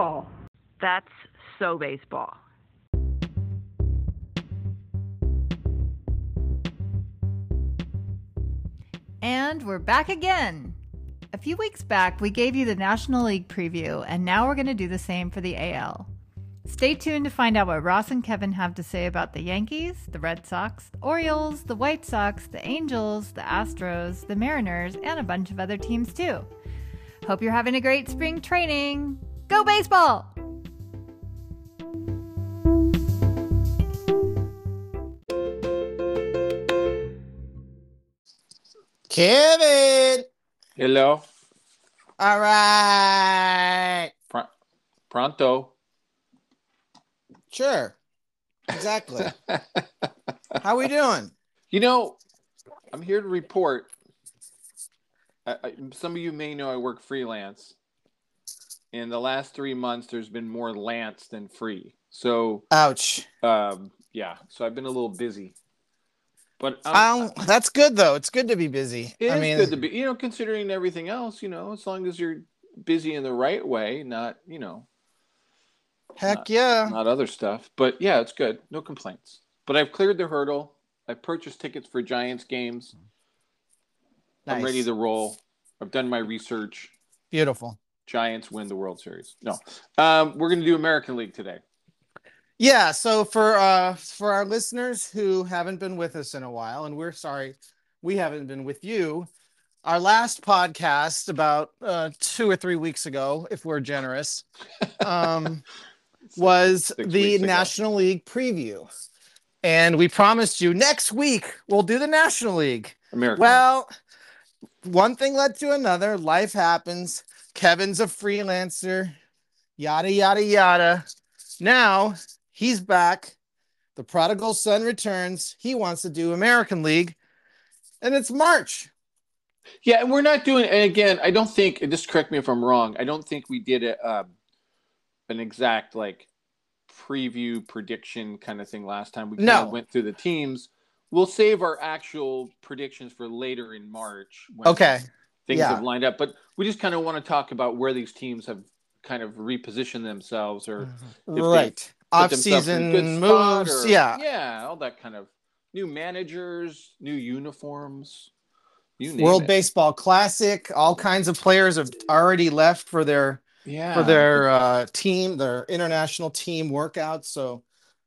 baseball. That's so baseball. And we're back again. A few weeks back, we gave you the National League preview, and now we're going to do the same for the AL. Stay tuned to find out what Ross and Kevin have to say about the Yankees, the Red Sox, the Orioles, the White Sox, the Angels, the Astros, the Mariners, and a bunch of other teams too. Hope you're having a great spring training. Go baseball! Kevin. Hello. All right. Pr- pronto. Sure. Exactly. How we doing? You know, I'm here to report. I, I, some of you may know I work freelance. In the last three months, there's been more Lance than free. So, Ouch. um, yeah. So I've been a little busy. But Um, that's good though. It's good to be busy. It is I mean, good to be, you know, considering everything else, you know, as long as you're busy in the right way, not, you know, heck yeah. not other stuff. But yeah, it's good. No complaints. But I've cleared the hurdle. I've purchased tickets for Giants games. I'm ready to roll. I've done my research. Beautiful. Giants win the World Series. No, um, we're going to do American League today. Yeah, so for uh for our listeners who haven't been with us in a while, and we're sorry we haven't been with you, our last podcast about uh two or three weeks ago, if we're generous, um was Six the ago. National League preview. And we promised you next week we'll do the National League. American. Well, one thing led to another. Life happens. Kevin's a freelancer, yada, yada, yada. Now he's back. The prodigal son returns. He wants to do American League, and it's March. yeah, and we're not doing. And again, I don't think. Just correct me if I'm wrong. I don't think we did a um, an exact like preview prediction kind of thing last time. We kind No. of went through the teams. We'll save our actual predictions for later in March. When Okay. Things yeah. have lined up. But we just kind of want to talk about where these teams have kind of repositioned themselves or they Right. put Off themselves in a good season spot moves. or- yeah. yeah, all that kind of new managers, new uniforms, World it. Baseball Classic. All kinds of players have already left for their yeah, for their uh, team, their international team workouts. So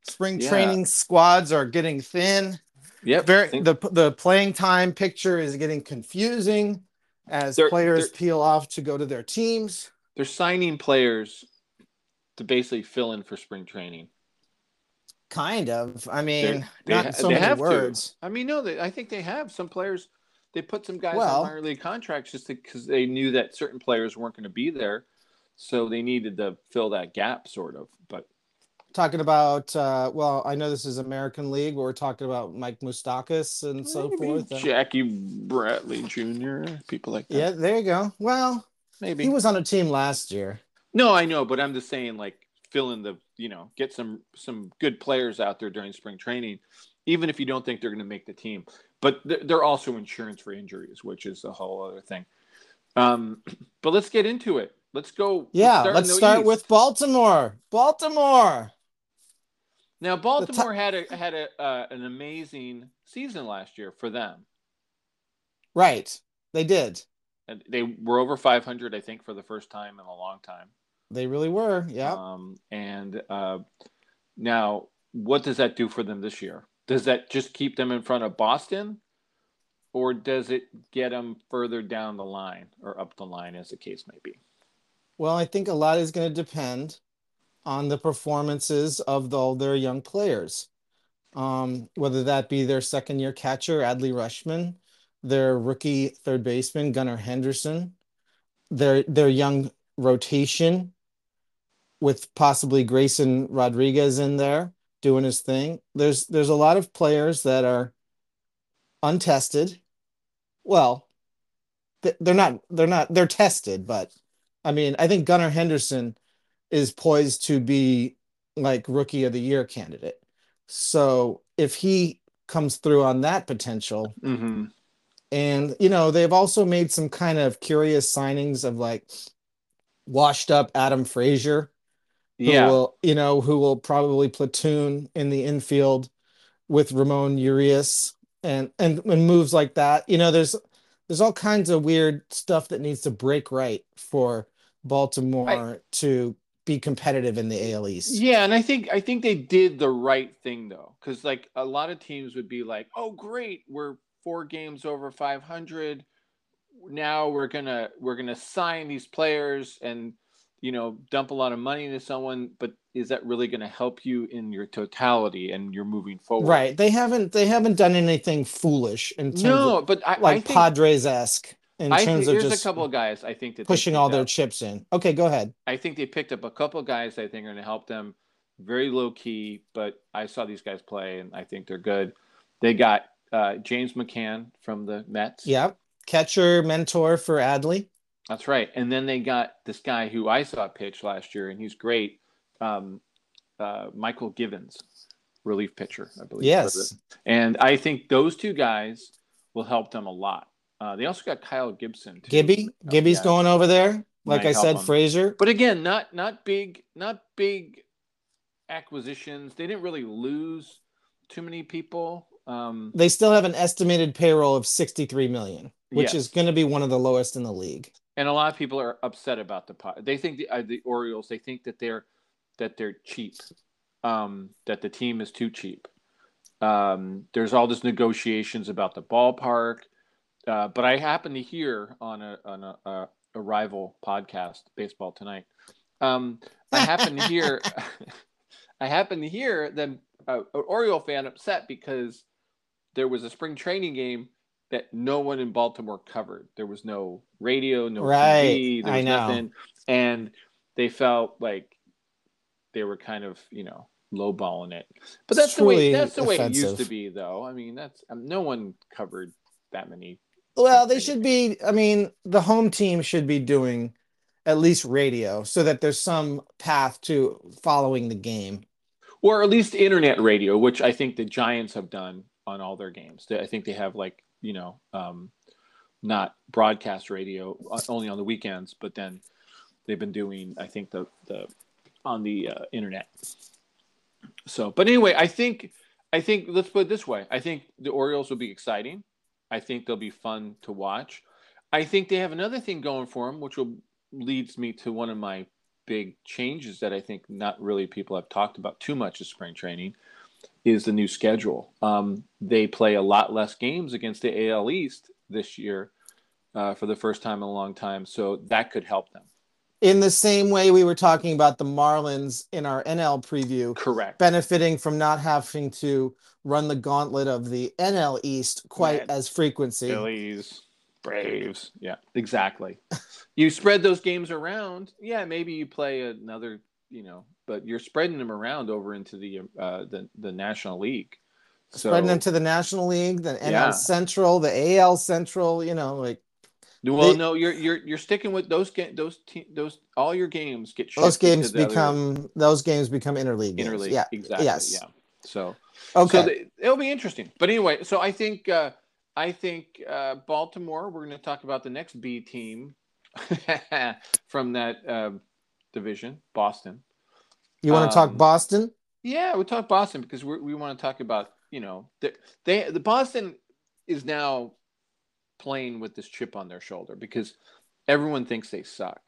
spring Yeah. training squads are getting thin. yep. Very Think- the the playing time picture is getting confusing as They're- players they're- peel off to go to their teams. they're signing players to basically fill in for spring training. Kind of. I mean, They not in so many have to. words. I mean, no, they, I think they have some players. They put some guys Well- on minor league contracts just because they knew that certain players weren't going to be there, so they needed to fill that gap, sort of. But Talking about uh, well, I know this is American League, but we're talking about Mike Moustakas and so maybe forth. Jackie Bradley Jr., people like that. yeah, there you go. Well, maybe. he was on a team last year. No, I know, but I'm just saying, like, fill in the, you know, get some some good players out there during spring training, even if you don't think they're going to make the team. But they're also insurance for injuries, which is a whole other thing. Um, but let's get into it. Let's go. Yeah, start let's start with Baltimore. Baltimore. Now. Baltimore had a had a uh, an amazing season last year for them. Right. They did. And they were over 500, I think, for the first time in a long time. They really were. Yeah. Um, and uh, now, what does that do for them this year? Does that just keep them in front of Boston, or does it get them further down the line or up the line, as the case may be? Well, I think a lot is going to depend on the performances of all their young players. Um, whether that be their second year catcher, Adley Rutschman, their rookie third baseman, Gunnar Henderson, their their young rotation with possibly Grayson Rodriguez in there doing his thing. There's there's a lot of players that are untested. Well, they're not they're not they're tested, but I mean, I think Gunnar Henderson is poised to be like rookie of the year candidate. So if he comes through on that potential, Mm-hmm. and you know, they've also made some kind of curious signings of like washed up Adam Frazier who Yeah. will, you know, who will probably platoon in the infield with Ramon Urias and, and and moves like that. You know, there's there's all kinds of weird stuff that needs to break right for Baltimore to be competitive in the AL East. Yeah, and I think I think they did the right thing though, because like a lot of teams would be like, "Oh, great, we're four games over 500. Now we're gonna we're gonna sign these players and you know dump a lot of money into someone, but is that really going to help you in your totality and you're moving forward?" Right. They haven't they haven't done anything foolish in terms No, of but I, I like think, Padres esque in I terms think of there's just a couple of guys I think that pushing all their up. chips in. Okay, go ahead. I think they picked up a couple of guys I think are going to help them. Very low key, but I saw these guys play and I think they're good. They got uh, James McCann from the Mets. Yep. Catcher mentor for Adley. That's right. And then they got this guy who I saw pitch last year and he's great. Um, uh, Mychal Givens, relief pitcher, I believe. Yes. And I think those two guys will help them a lot. Uh, they also got Kyle Gibson. Too. Gibby. Oh, Gibby's yeah. going over there. Like Might I said, him. Frazier. But again, not not big, not big acquisitions. They didn't really lose too many people. Um, They still have an estimated payroll of 63 million, which Yes. is going to be one of the lowest in the league. and a lot of people are upset about the pot. They think the uh, the Orioles. They think that they're that they're cheap. Um, that the team is too cheap. Um, there's all this negotiations about the ballpark. Uh, but I happened to hear on a on a, a, a rival podcast, Baseball Tonight. Um, I happened to hear, I happened to hear them uh, an Oriole fan upset because there was a spring training game that no one in Baltimore covered. There was no radio, no Right, TV, there I was know. nothing, and they felt like they were kind of you know lowballing it. But that's the way that's the way it used to be, though. I mean, that's um, no one covered that many. Well, they should be. I mean, the home team should be doing at least radio so that there's some path to following the game. or at least internet radio, which I think the Giants have done on all their games. I think they have like you know, um, not broadcast radio uh, only on the weekends, but then they've been doing I think the the on the uh, internet. So, but anyway, I think I think let's put it this way: I think the Orioles will be exciting. I think they'll be fun to watch. I think they have another thing going for them, which will leads me to one of my big changes that I think not really people have talked about too much of spring training is the new schedule. Um, they play a lot less games against the AL East this year uh, for the first time in a long time, so that could help them. In the same way we were talking about the Marlins in our NL preview, Correct. benefiting from not having to run the gauntlet of the NL East quite as frequency. Phillies, Braves. Yeah, exactly. you spread those games around. Yeah, maybe you play another, you know, but you're spreading them around over into the uh, the the National League. So, Spreading to the National League, the NL Yeah. Central, the AL Central, you know, like well, they- no, you're you're you're sticking with those ga- those te- those all your games get those games the other become those games become interleague games. interleague. Yeah. exactly. yes. Yeah. So Okay. So th- it'll be interesting. But anyway, so I think uh, I think uh, Baltimore. We're going to talk about the next B team from that um division, Boston. you want to talk um, Boston? Yeah, we talk Boston because we're, we want to talk about you know the, they the Boston is now playing with this chip on their shoulder because everyone thinks they suck.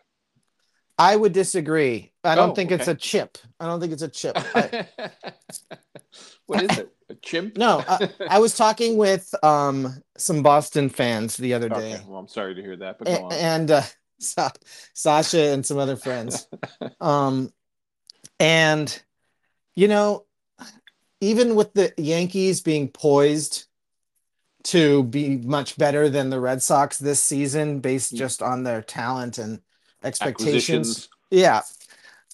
I would disagree. I don't Oh, think it's a chip. I don't think it's a chip. I- what is it? A chimp? no, I, I was talking with um some Boston fans the other day. Okay, well, I'm sorry to hear that, but A- go on. and uh, Sa- Sasha and some other friends. um, and you know, even with the Yankees being poised to be much better than the Red Sox this season, based Mm. just on their talent and expectations, yeah.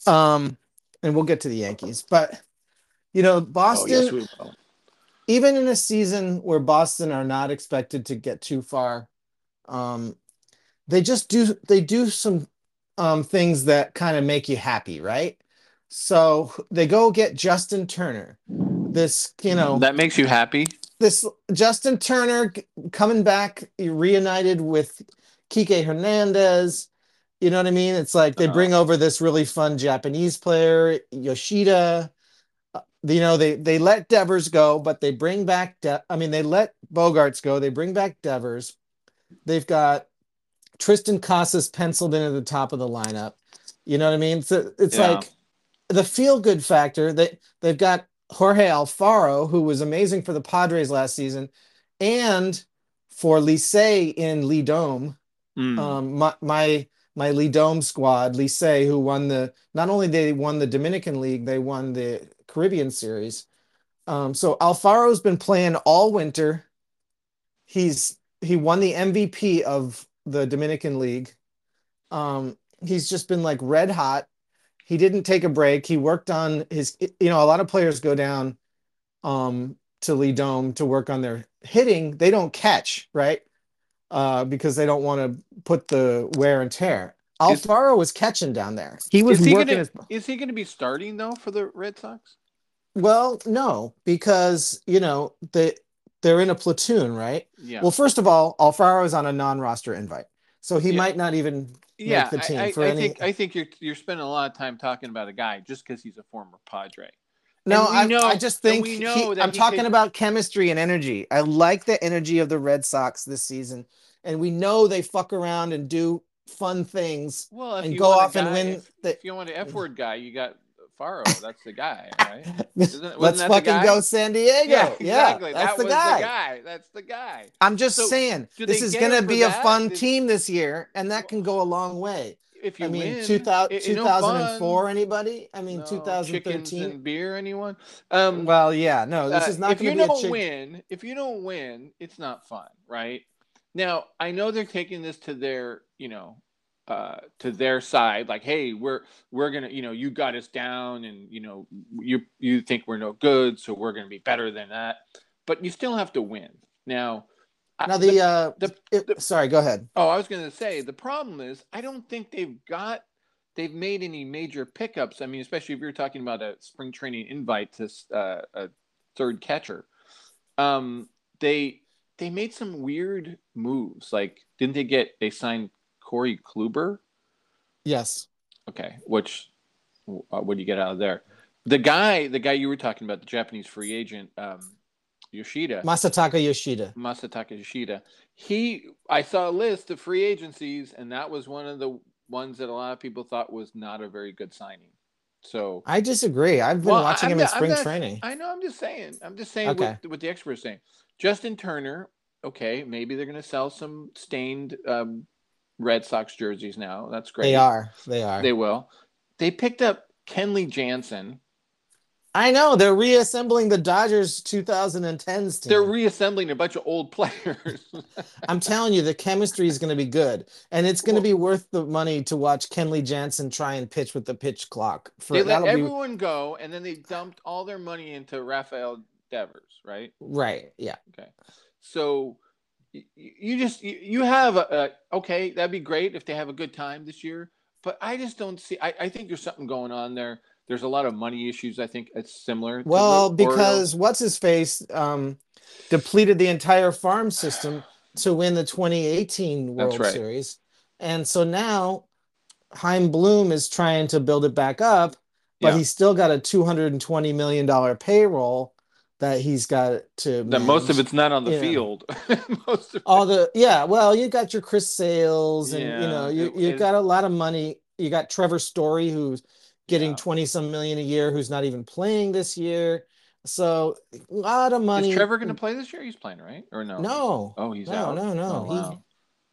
Um, and we'll get to the Yankees, but you know, Oh, Boston yes, even in a season where Boston are not expected to get too far, um, they just do they do some um, things that kind of make you happy, right? So they go get Justin Turner, this you know that makes you happy. This Justin Turner coming back reunited with Kike Hernandez, You know what I mean? It's like they Uh-huh. bring over this really fun Japanese player, Yoshida. Uh, You know, they they let Devers go, but they bring back. De- I mean, they let Bogaerts go. They bring back Devers. They've got Triston Casas penciled in at the top of the lineup. You know what I mean? So it's Yeah. like the feel good factor. They they've got Jorge Alfaro, who was amazing for the Padres last season, and for Licey in LIDOM Mm. um my my my LIDOM squad, Licey, who won the not only they won the Dominican League, they won the Caribbean Series. Um, so Alfaro's been playing all winter. He's he won the MVP of the Dominican League. Um, he's just been like red hot. He didn't take a break. He worked on his, you know, a lot of players go down um to LIDOM to work on their hitting. They don't catch, right? uh, because they don't want to put the wear and tear. Is- Alfaro was catching down there. He was is he working gonna his is he gonna be starting though for the Red Sox? well, no, because you know they they're in a platoon, right? Yeah. Well, first of all, Alfaro is on a non-roster invite, so he Yeah. might not even. Yeah, the team I, I, any- think I think you're you're spending a lot of time talking about a guy just because he's a former Padre. No, I, know- I just think we he- know that I'm talking could- about chemistry and energy. I like the energy of the Red Sox this season, and we know they fuck around and do fun things Well, and go off and win. If, the, if you want an F word guy, you got Faro. That's the guy, right? Let's fucking go San Diego. Yeah, exactly. that's that the guy. the guy. That's the guy. I'm just So, saying this is going to be a fun Did- team this year, and that can go a long way. If you I mean, win, 2000, it- 2004, fun. anybody? I mean, No, 2013. chickens beer. Anyone? Um, Well, yeah, no, this uh, is not if going you to be a don't chick. win, if you don't win, it's not fun, right? Now I know they're taking this to their, you know, uh, to their side. Like, hey, we're we're gonna, you know, you got us down, and you know, you you think we're no good, so we're gonna be better than that. But you still have to win. Now, I- Now the, uh, the- it- the- sorry, go ahead. Oh, I was to say the problem is I don't think they've got they've made any major pickups. I mean, especially if you're talking about a spring training invite to uh, a third catcher. Um, they they made some weird moves. Like, didn't they get they signed Corey Kluber? Yes, Okay, which uh, what do you get out of there? The guy, the guy you were talking about, the Japanese free agent, um, Yoshida. Masataka Yoshida. Masataka Yoshida. He, I saw a list of free agencies, and that was one of the ones that a lot of people thought was not a very good signing. So I disagree. I've been Well, watching I'm him in not- I'm spring not- training. I know. I'm just saying. I'm just saying Okay. what, what the experts saying. Justin Turner. Okay, maybe they're going to sell some stained um, Red Sox jerseys now. That's great. They are. They are. They will. They picked up Kenley Jansen. I know. They're reassembling the Dodgers 2010s team. They're reassembling a bunch of old players. I'm telling you, the chemistry is going to be good, and it's going to be worth the money to watch Kenley Jansen try and pitch with the pitch clock. For they let that'll be everyone go, and then they dumped all their money into Rafael Devers, right? right. Yeah. Okay, so you just you, have a, okay, that'd be great if they have a good time this year, but I just don't see. I, I think there's something going on there. There's a lot of money issues. I think it's similar. Well, because what's his face um, depleted the entire farm system to win the 2018 World right. Series, and so now Chaim Bloom is trying to build it back up, but Yeah. he's still got a 220 million dollar payroll that he's got to. that most of it's not on the Yeah. field. most of all the yeah well you got your chris sales and you know you, it- you it- got a lot of money you got trevor story who's getting Yeah. 20 some million a year who's not even playing this year so a lot of money Is Trevor going to play this year? He's playing, right? Or no? no Oh, he's no out. no no Oh, wow.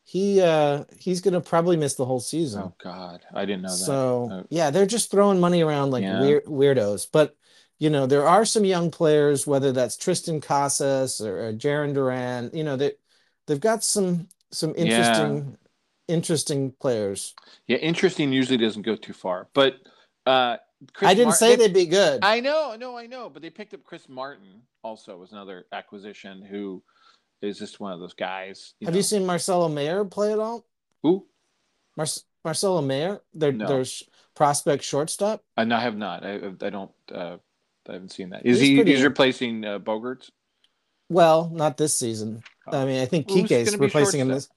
he he uh he's gonna probably miss the whole season Oh God, I didn't know that. so Oh. yeah they're just throwing money around like Yeah. weird weirdos but you know there are some young players whether that's triston casas or, or jarren duran you know they they've got some some Yeah. interesting interesting players Yeah, interesting usually doesn't go too far, but uh, Chris i didn't say they- they'd be good I know, no, I know, but they picked up Chris Martin also was another acquisition who is just one of those guys. have know. you seen marcelo mayer play at all who? Mar- marcelo mayer their No. their prospect shortstop Uh, no, I have not. I, I don't. Uh, I haven't seen that. Is He's he? pretty- He's replacing uh, Bogaerts. well not this season Oh. i mean i think Who's Kike's replacing him this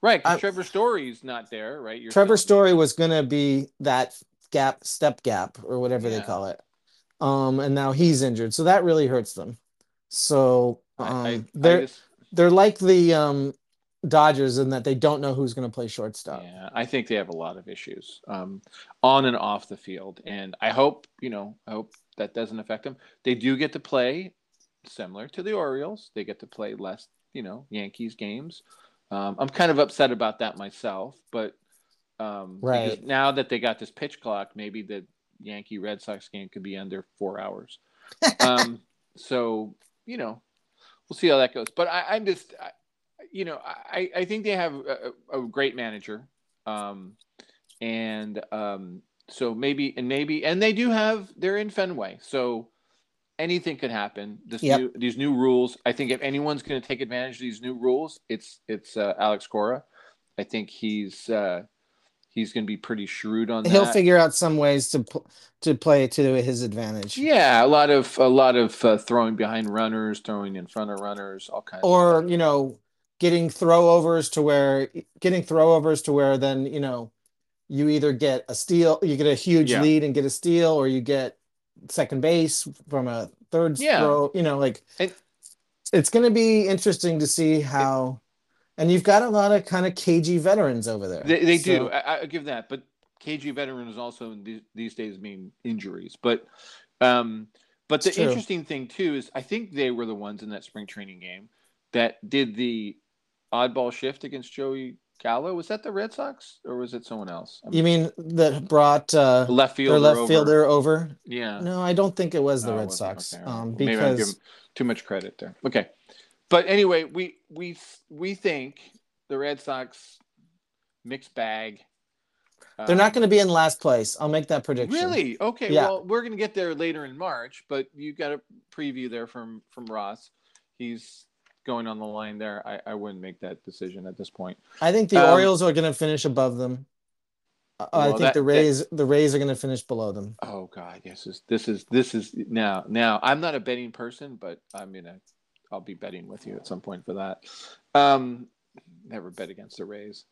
Right, I- Trevor Story's not there, right? You're Trevor. Story was gonna be that gap, step gap, or whatever they call it. Um, and now he's injured, so that really hurts them. So um, I, I, I they're just, they're like the um Dodgers in that they don't know who's gonna play shortstop. yeah, I think they have a lot of issues um, on and off the field, and I hope you know, I hope that doesn't affect them. They do get to play similar to the Orioles. They get to play less, you know, Yankees games. Um, I'm kind of upset about that myself, but um, Right. now that they got this pitch clock, maybe the Yankee Red Sox game could be under four hours. um, so you know, we'll see how that goes. But I, I'm just, I, you know, I, I think they have a, a great manager, um, and um, so maybe and maybe and they do have they're in Fenway, so anything could happen. This Yep. new these new rules. I think if anyone's going to take advantage of these new rules, it's it's uh, Alex Cora. I think he's uh, he's going to be pretty shrewd on that. He'll figure out some ways to pl- to play to his advantage. Yeah, a lot of a lot of uh, throwing behind runners, throwing in front of runners, all kinds. Or, you know, getting throwovers to where getting throwovers to where then, you know, you either get a steal, you get a huge Yeah. lead and get a steal, or you get second base from a third Yeah. throw, you know, like And- it's going to be interesting to see how and you've got a lot of kind of cagey veterans over there. They, they do. I, I give that, but KG veterans also in these, these days mean injuries. But um, but the true. interesting thing too is I think they were the ones in that spring training game that did the oddball shift against Joey Gallo. Was that the Red Sox or was it someone else? I You mean that brought uh left fielder their left over. fielder over? Yeah. No, I don't think it was the Oh, it Red? Sox. Okay. Um, Well, I'm because too much credit there. Okay, but anyway, we we we think the Red Sox mixed bag. they're not Um, going to be in last place. I'll make that prediction. Really? Okay. Yeah. Well, we're going to get there later in March, but you got a preview there from from Ross. He's going on the line there. I, I wouldn't make that decision at this point. I think the Um, Orioles are going to finish above them. Uh, I think that- the that- Rays the Rays are going to finish below them. Oh God, yes. This is this is this is now now. I'm not a betting person, but I'm gonna I'll be betting with you at some point for that. Um, never bet against the Rays.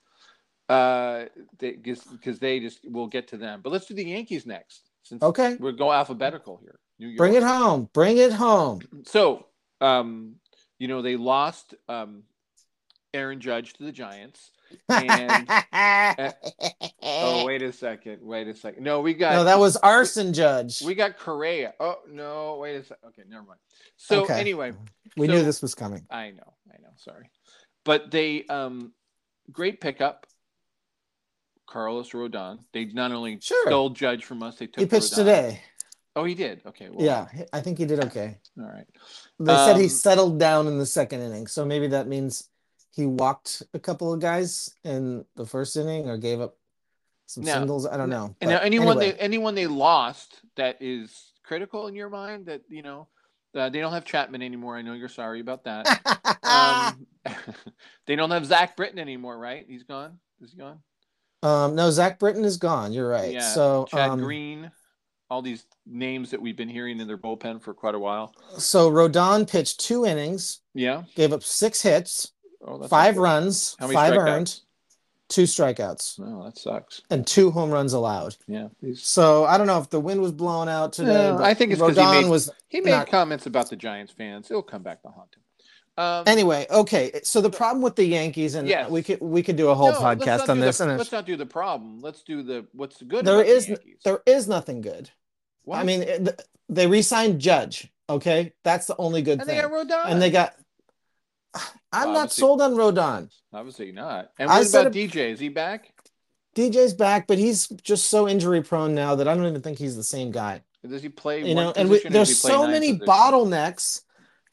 Uh, because they just we'll get to them. But let's do the Yankees next. Since Okay. we're go alphabetical here. New York. Bring it home. Bring it home. So, um, you know, they lost um, Aaron Judge to the Giants. And- Oh, wait a second. Wait a second. No, we got no, that was arson judge. we got Correa. Oh no, wait a second. Okay, never mind. So Okay. anyway, we so- knew this was coming. I know, I know. Sorry, but they um, great pickup. Carlos Rodon. They not only Sure. stole Judge from us, they took. He pitched Rodon. today. Oh, he did. Okay. Well, Yeah, I think he did okay. All right. They said he Um, settled down in the second inning, so maybe that means he walked a couple of guys in the first inning or gave up some Now- singles. I don't know. And now anyone anyway, they anyone they lost that is critical in your mind that you know uh, they don't have Chapman anymore. I know you're sorry about that. um, they don't have Zach Britton anymore, right? He's gone. Is he gone? um, no, Zach Britton is gone. You're right. Yeah. So Chad um, Green. All these names that we've been hearing in their bullpen for quite a while. so Rodon pitched two innings, Yeah. gave up six hits, Oh, five runs, five strikeouts? earned, two strikeouts, Oh, that sucks. and two home runs allowed. Yeah. He's, So I don't know if the wind was blowing out today. But I think it's 'cause he made- was he made Not- comments about the Giants fans. He'll come back to haunt him. Um, anyway. Okay, so the problem with the Yankees, and Yes. we could we could do a whole no, podcast on this. The, and let's not do the problem. Let's do the what's good. there the is Yankees. there is nothing good. What? I mean, it- they re-signed Judge. Okay, that's the only good thing. and they got Rodon. and they got. I'm not sold on Rodon. obviously not. And what said about it- DJ? Is he back? DJ's back, but he's just so injury prone now that I don't even think he's the same guy. Does he play? You know, and we, position or does there's so many bottlenecks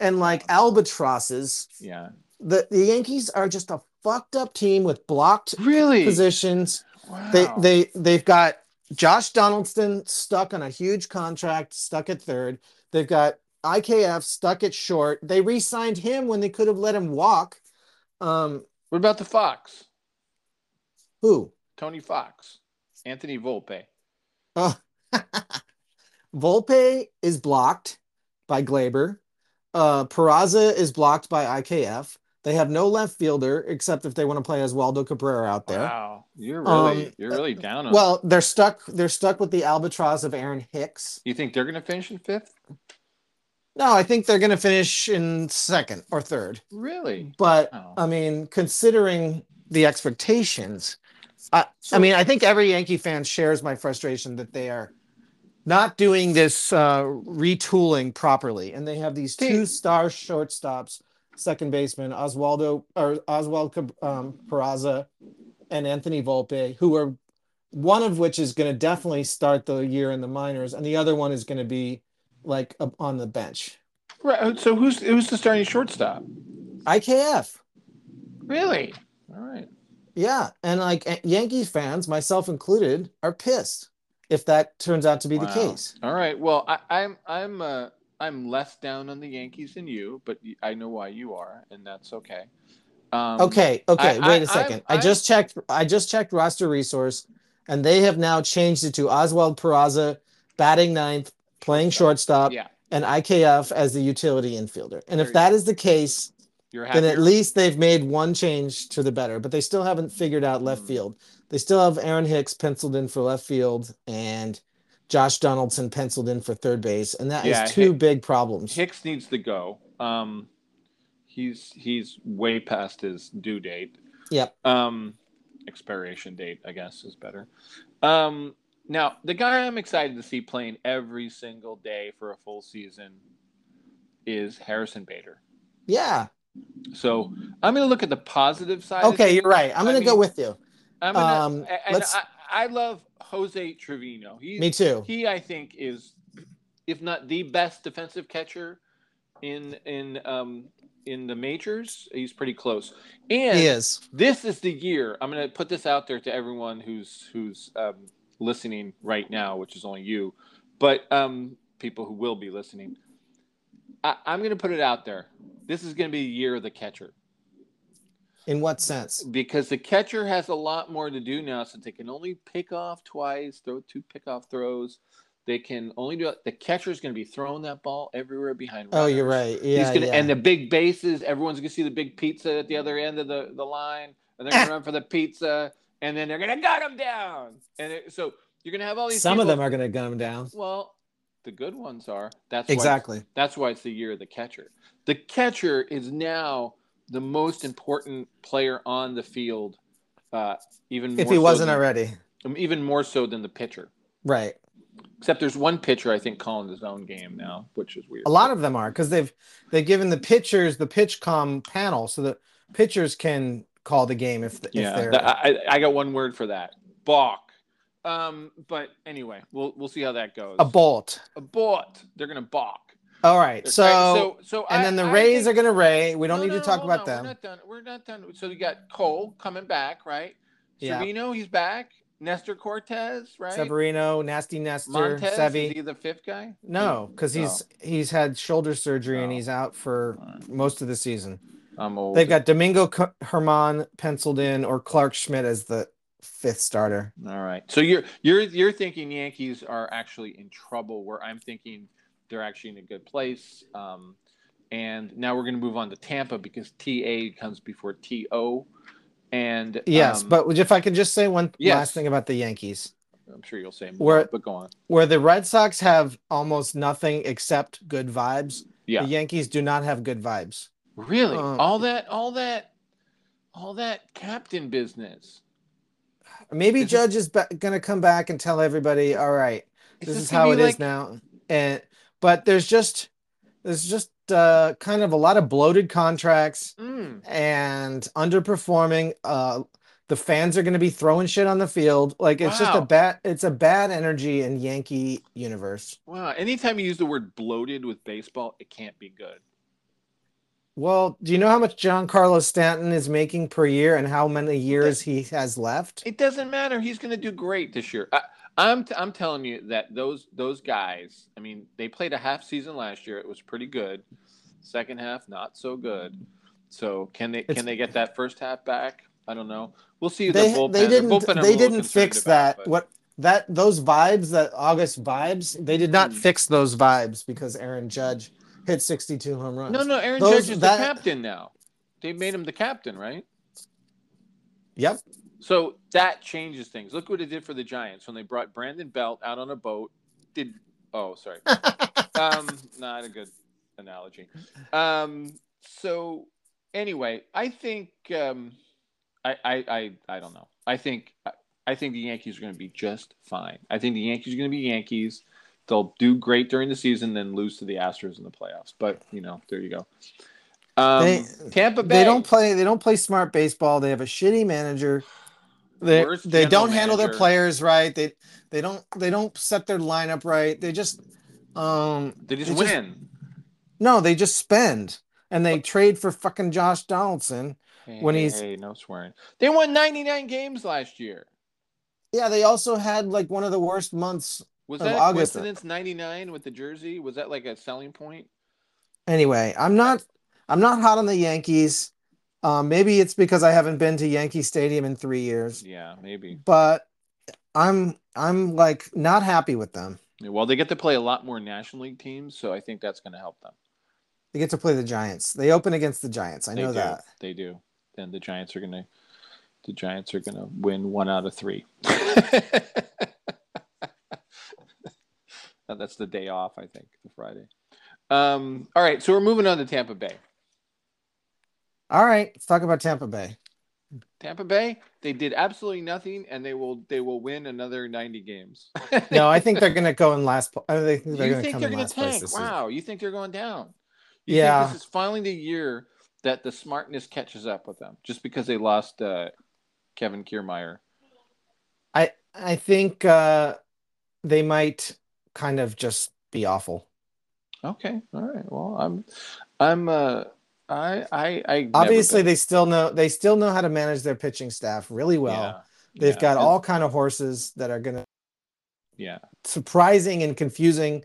and like albatrosses. Yeah. The the Yankees are just a fucked up team with blocked Really? positions. Wow. They they they've got Josh Donaldson stuck on a huge contract, stuck at third. They've got IKF stuck at short. They re-signed him when they could have let him walk. Um, What about the Fox? who? Tony Fox, Anthony Volpe. Uh, Volpe is blocked by Gleyber. Uh, Peraza is blocked by IKF. They have no left fielder except if they want to play Oswaldo Cabrera out there. Wow, you're really Um, you're really down on. Well, they're stuck. They're stuck with the albatross of Aaron Hicks. you think they're going to finish in fifth? No, I think they're going to finish in second or third. Really? But Oh. I mean, considering the expectations, I, So- I mean, I think every Yankee fan shares my frustration that they are not doing this uh, retooling properly, and they have these two star shortstops, second baseman Oswaldo or Oswald um, Peraza and Anthony Volpe, who are one of which is going to definitely start the year in the minors, and the other one is going to be like on the bench. Right. So who's who's the starting shortstop? IKF. Really? All right. Yeah, and like Yankees fans, myself included, are pissed if that turns out to be the case. All right. Well, I, I'm I'm uh, I'm less down on the Yankees than you, but I know why you are, and that's okay. Um, Okay, okay, I- wait I- a second. I'm- I just checked. I just checked roster resource, and they have now changed it to Oswald Peraza batting ninth, playing shortstop, Yeah, and IKF as the utility infielder. And There if that is the case, you're then at least they've made one change to the better. But they still haven't figured out left Mm. field. They still have Aaron Hicks penciled in for left field and Josh Donaldson penciled in for third base, and that is Yeah, two Hick- big problems. Hicks needs to go. Um, he's he's way past his due date. Yep. Um, expiration date, I guess, is better. Um, now the guy I'm excited to see playing every single day for a full season is Harrison Bader. Yeah. So I'm going to look at the positive side. Okay, you're right. I'm going to go with you. I'm gonna, Um, and I, I love Jose Trevino. He's, Me too. He, I think, is if not the best defensive catcher in in um, in the majors. He's pretty close. And He is. this is the year. I'm going to put this out there to everyone who's who's um, listening right now, which is only you, but um, people who will be listening. I, I'm going to put it out there. This is going to be the year of the catcher In what sense? because the catcher has a lot more to do now since they can only pick off twice, throw two pickoff throws. They can only do it. The catcher is going to be throwing that ball everywhere behind. Oh, you're right. Yeah. He's gonna, yeah. And the big bases, everyone's going to see the big pizza at the other end of the, the line, and they're going to run for the pizza, and then they're going to gut them down. And it, so you're going to have all these. Some of them are going to gun them down. Well, the good ones are. That's why Exactly. that's why it's the year of the catcher. The catcher is now the most important player on the field, uh, even If he so wasn't than- already. even more so than the pitcher. Right. Except there's one pitcher I think calling his own game now, which is weird. A lot of them are because they've they've given the pitchers the pitch com panel so that pitchers can call the game if, if yeah, they're that- I, I got one word for that: balk. Um, but anyway, we'll we'll see how that goes. a bolt. A balk. They're gonna balk. All right. So, Right, so, so and I- then the I Rays think- are going to Ray. We don't No, need no, to talk hold about them. We're not done. We're not done. So you got Cole coming back, right? Yeah. Severino, he's back. Nestor Cortes, right? Severino, Nasty Nestor, Montas, is he the fifth guy? No, because he's oh. he's had shoulder surgery and Oh. he's out for most of the season. I'm old. They've got Domingo German penciled in or Clarke Schmidt as the fifth starter. All right. So you're you're you're thinking Yankees are actually in trouble, where I'm thinking they're actually in a good place. Um, and now we're going to move on to Tampa because TA comes before TO. And Yes, um, but if I could just say one Yes. last thing about the Yankees, I'm sure you'll say more. Where- but go on. where the Red Sox have almost nothing except good vibes, Yeah. the Yankees do not have good vibes. Really? Um, all that, all that, all that captain business. Maybe Is Judge is ba- going to come back and tell everybody, "All right, this is how it is now." And but there's just there's just uh, kind of a lot of bloated contracts Mm, and underperforming. Uh, the fans are going to be throwing shit on the field. Like it's just a bad it's a bad energy in Yankee universe. wow. Anytime you use the word bloated with baseball, it can't be good. Well, do you know how much Giancarlo Stanton is making per year and how many years he has left? It doesn't matter. He's going to do great this year. I, I'm t- I'm telling you that those those guys. I mean, they played a half season last year. It was pretty good. Second half, not so good. So can they It's- can they get that first half back? I don't know. We'll see. They the bullpen. they didn't bullpen they didn't fix about, that. but- What that those vibes that August vibes they did not Mm. fix those vibes because Aaron Judge hit 62 home runs. No, no. Aaron Those- Judge is that- the captain now. they made him the captain, right? Yep. So that changes things. Look what it did for the Giants when they brought Brandon Belt out on a boat. Did oh sorry, um, not a good analogy. Um, so anyway, I think um, I, I I I don't know. I think I think the Yankees are going to be just fine. I think the Yankees are going to be Yankees. They'll do great during the season, then lose to the Astros in the playoffs. But you know, there you go. Um, They- Tampa Bay. They don't play. They don't play smart baseball. They have a shitty manager. They they don't handle their players right. They they don't they don't set their lineup right. They just um They just they win. no they just spend and they trade for fucking Josh Donaldson. Hey, when he's- hey, no swearing. They won 99 games last year. Yeah, they also had like one of the worst months. Was Of that August. coincidence? 99 with the jersey? Was that like a selling point? Anyway, I'm not I'm not hot on the Yankees. Um, maybe it's because I haven't been to Yankee Stadium in three years, Yeah, maybe. but I'm I'm like not happy with them. Well, they get to play a lot more National League teams, so I think that's going to help them. They get to play the Giants. They open against the Giants. I they know do. that. They do. And the Giants are going to the Giants are going to win one out of 3. That's the day off, I think, the Friday. Um, all right, so we're moving on to Tampa Bay. All right, let's talk about Tampa Bay. Tampa Bay, they did absolutely nothing, and they will they will win another ninety games. No, I think they're gonna go in last. I think they're you think they're in going to tank? Wow, you think they're going down? You Yeah. think this is finally the year that the smartness catches up with them, just because they lost uh, Kevin Kiermaier. I I think uh, they might kind of just be awful. Okay, all right. Well, I'm, I'm, uh, I, I, I. Obviously, they still know they still know how to manage their pitching staff really well. Yeah, They've yeah, got all kind of horses that are gonna Yeah, surprising and confusing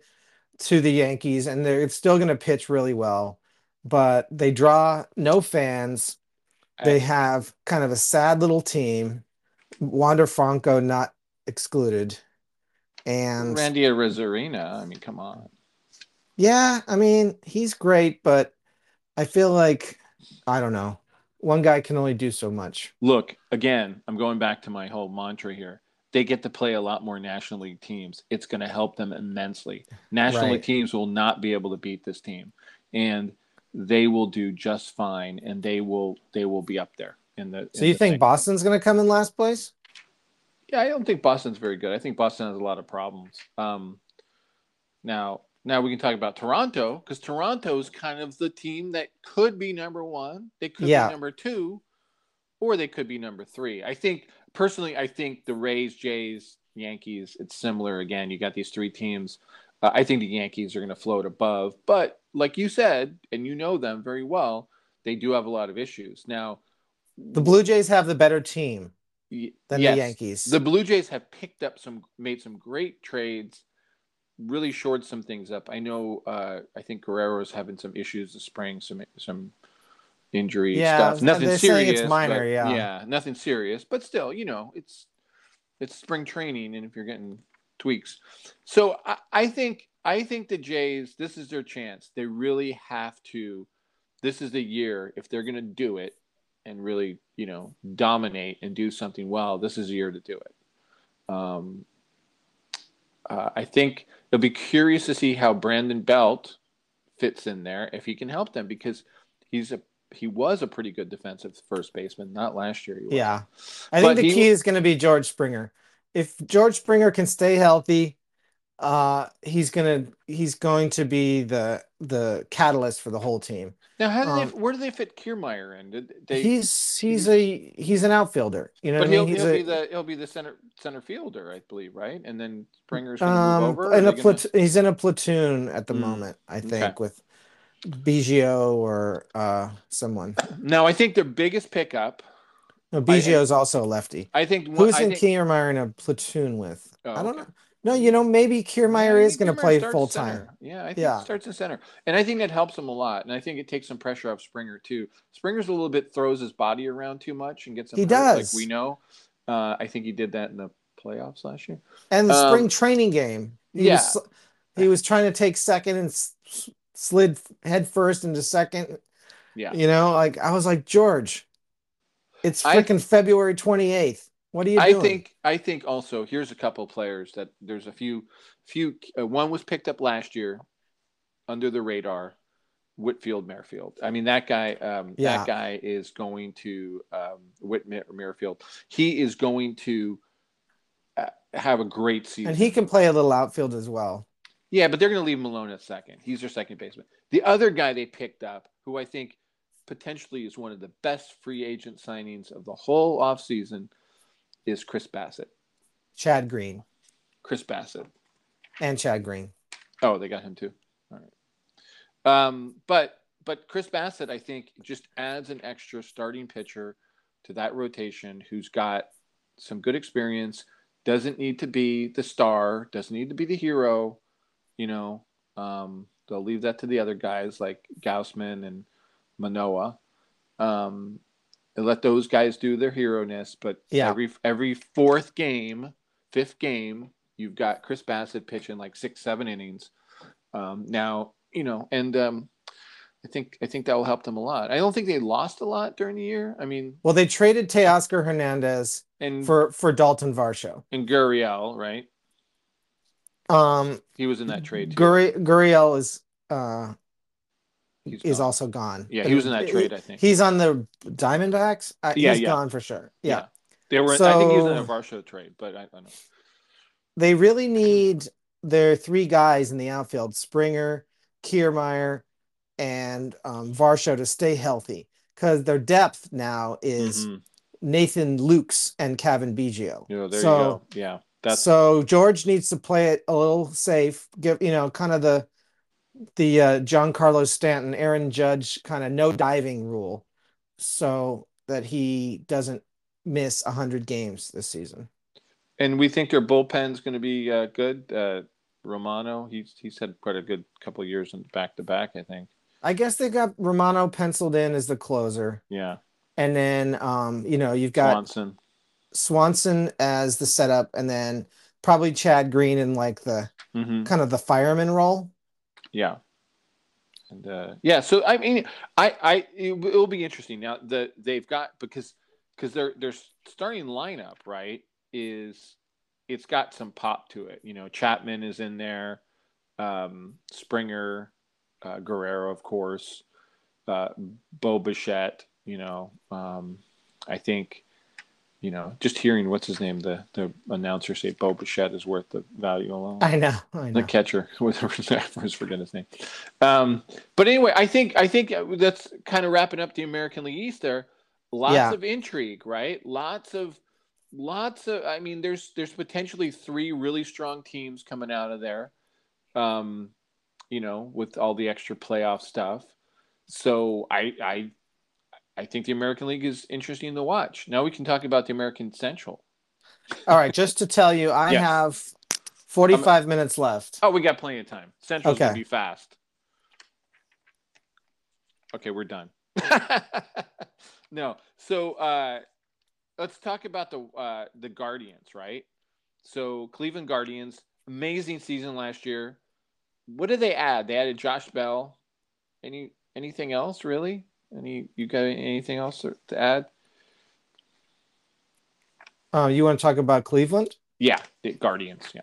to the Yankees, and they're still gonna pitch really well. But they draw no fans. They have kind of a sad little team. Wander Franco not excluded. And Randy Arozarena. I mean, come on. yeah, I mean, he's great, but I feel like I don't know. One guy can only do so much. Look, again, I'm going back to my whole mantra here. They get to play a lot more National League teams. It's going to help them immensely. National Right. League teams will not be able to beat this team, and they will do just fine. And they will they will be up there in the. So in you the think thing. Boston's going to come in last place? Yeah, I don't think Boston's very good. I think Boston has a lot of problems. Um, now, now we can talk about Toronto because Toronto's kind of the team that could be number one. They could Yeah. be number two, or they could be number three. I think personally, I think the Rays, Jays, Yankees. It's similar again. You got these three teams. Uh, I think the Yankees are going to float above, but like you said, and you know them very well, they do have a lot of issues. Now, The Blue Jays have the better team than yes. the Yankees. The Blue Jays have picked up some, made some great trades, really shored some things up. I know. Uh, I think Guerrero's having some issues this spring, some some injury Yeah, stuff. Nothing serious. it's minor, but- yeah. yeah, nothing serious, but still, you know, it's it's spring training, and if you're getting tweaks, so I, I think I think the Jays, this is their chance. They really have to. This is the year if they're going to do it and really, you know, dominate and do something well. This is the year to do it. Um, uh, I think they'll be curious to see how Brandon Belt fits in there if he can help them because he's a he was a pretty good defensive first baseman. Not last year. He was. yeah. I But think the he- key is going to be George Springer. If George Springer can stay healthy, uh he's going to he's going to be the the catalyst for the whole team. Now, how do Um, they? Where do they fit Kiermaier in? Did they? he's he's a he's an outfielder. You know but he'll, mean? He's he'll a, be the he'll be the center center fielder, I believe, right? And then Springer's going to move um over. in a gonna- plat- he's in a platoon at the Mm, moment, I okay. think, with Biggio or uh someone. No, I think their biggest pickup. No, Biggio's also a lefty. I think Who's I in think, Kiermaier in a platoon with? Oh, I don't okay. know. No, you know, maybe I is going to play full time. Yeah, I think Yeah. he starts in center, and I think that helps him a lot. And I think it takes some pressure off Springer too. Springer's a little bit throws his body around too much and gets him He hurt, does. like we know. Uh, I think he did that in the playoffs last year. And the Um, spring training game, he yeah. was he was trying to take second and slid head first into second. Yeah. You know, like I was like, George, it's freaking February 28th. What are you I doing? think I think also here's a couple players that there's a few few uh, one was picked up last year under the radar Whitfield Merrifield. I mean that guy um Yeah. that guy is going to um Whit Merrifield. He is going to uh, have a great season. and he can play a little outfield as well. Yeah, but they're going to leave him alone at second. He's their second baseman. The other guy they picked up, who I think potentially is one of the best free agent signings of the whole offseason, is Chris Bassitt. Chad Green Chris Bassitt. and Chad Green. Oh, they got him too. All right. Um, but but Chris Bassitt, I think, just adds an extra starting pitcher to that rotation who's got some good experience. Doesn't need to be the star. Doesn't need to be the hero. You know, um, they'll leave that to the other guys like Gausman and Manoah. Um, and let those guys do their hero ness. But Yeah. every every fourth game, fifth game, you've got Chris Bassitt pitching like six, seven innings. Um, now, you know, and um, I think I think that will help them a lot. I don't think they lost a lot during the year. I mean, Well, they traded Teoscar Hernandez and for for Dalton Varsho. and Gurriel, right? Um, He was in that trade. Too. Guri, Gurriel is uh He's is gone. also gone. Yeah, he was in that trade, I think. He's on the Diamondbacks. Uh, Yeah, he's yeah. gone for sure. Yeah. They were. I think he was in a So- Varsho trade, but I, I don't know. they really need their three guys in the outfield: Springer, Kiermaier, and um, Varsho to stay healthy because their depth now is Mhm. Nathan Lukes and Cavan Biggio. You know, there so, you go. Yeah, that's so George needs to play it a little safe. Give you know, kind of the the uh, Giancarlo Stanton, Aaron Judge kind of no diving rule, so that he doesn't miss hundred games this season. And we think their bullpen's going to be uh, good. Uh, Romano, he's he's had quite a good couple years in back to back. I think. I guess they got Romano penciled in as the closer. Yeah, And then um, you know, you've got Swanson. Swanson as the setup, and then probably Chad Green in like the hmm kind of the fireman role. Yeah. And uh, yeah, so I mean, I I it, will be interesting now. that they've got because because their their starting lineup right is it's got some pop to it. You know, Chapman is in there, um, Springer, uh, Guerrero, of course, uh, Bo Bichette. You know, um, I think. You know, just hearing what's his name, the the announcer say Bo Bichette is worth the value alone I know, I know. the catcher, I always forget his name. Um, but anyway, I think I think that's kind of wrapping up the American League East. There, lots Yeah. of intrigue, right? Lots of, lots of. I mean, there's there's potentially three really strong teams coming out of there. Um, you know, with all the extra playoff stuff. So I I I think the American League is interesting to watch. Now we can talk about the American Central. All right, just to tell you, I Yes. have 45 minutes left. Oh, we got plenty of time. Central's gonna be fast. Okay, we're done. no, so uh, let's talk about the uh, the Guardians, right? So Cleveland Guardians, amazing season last year. What did they add? They added Josh Bell. Any anything else really? Any you got anything else to add? Uh, you want to talk about Cleveland? Yeah, the Guardians. Yeah.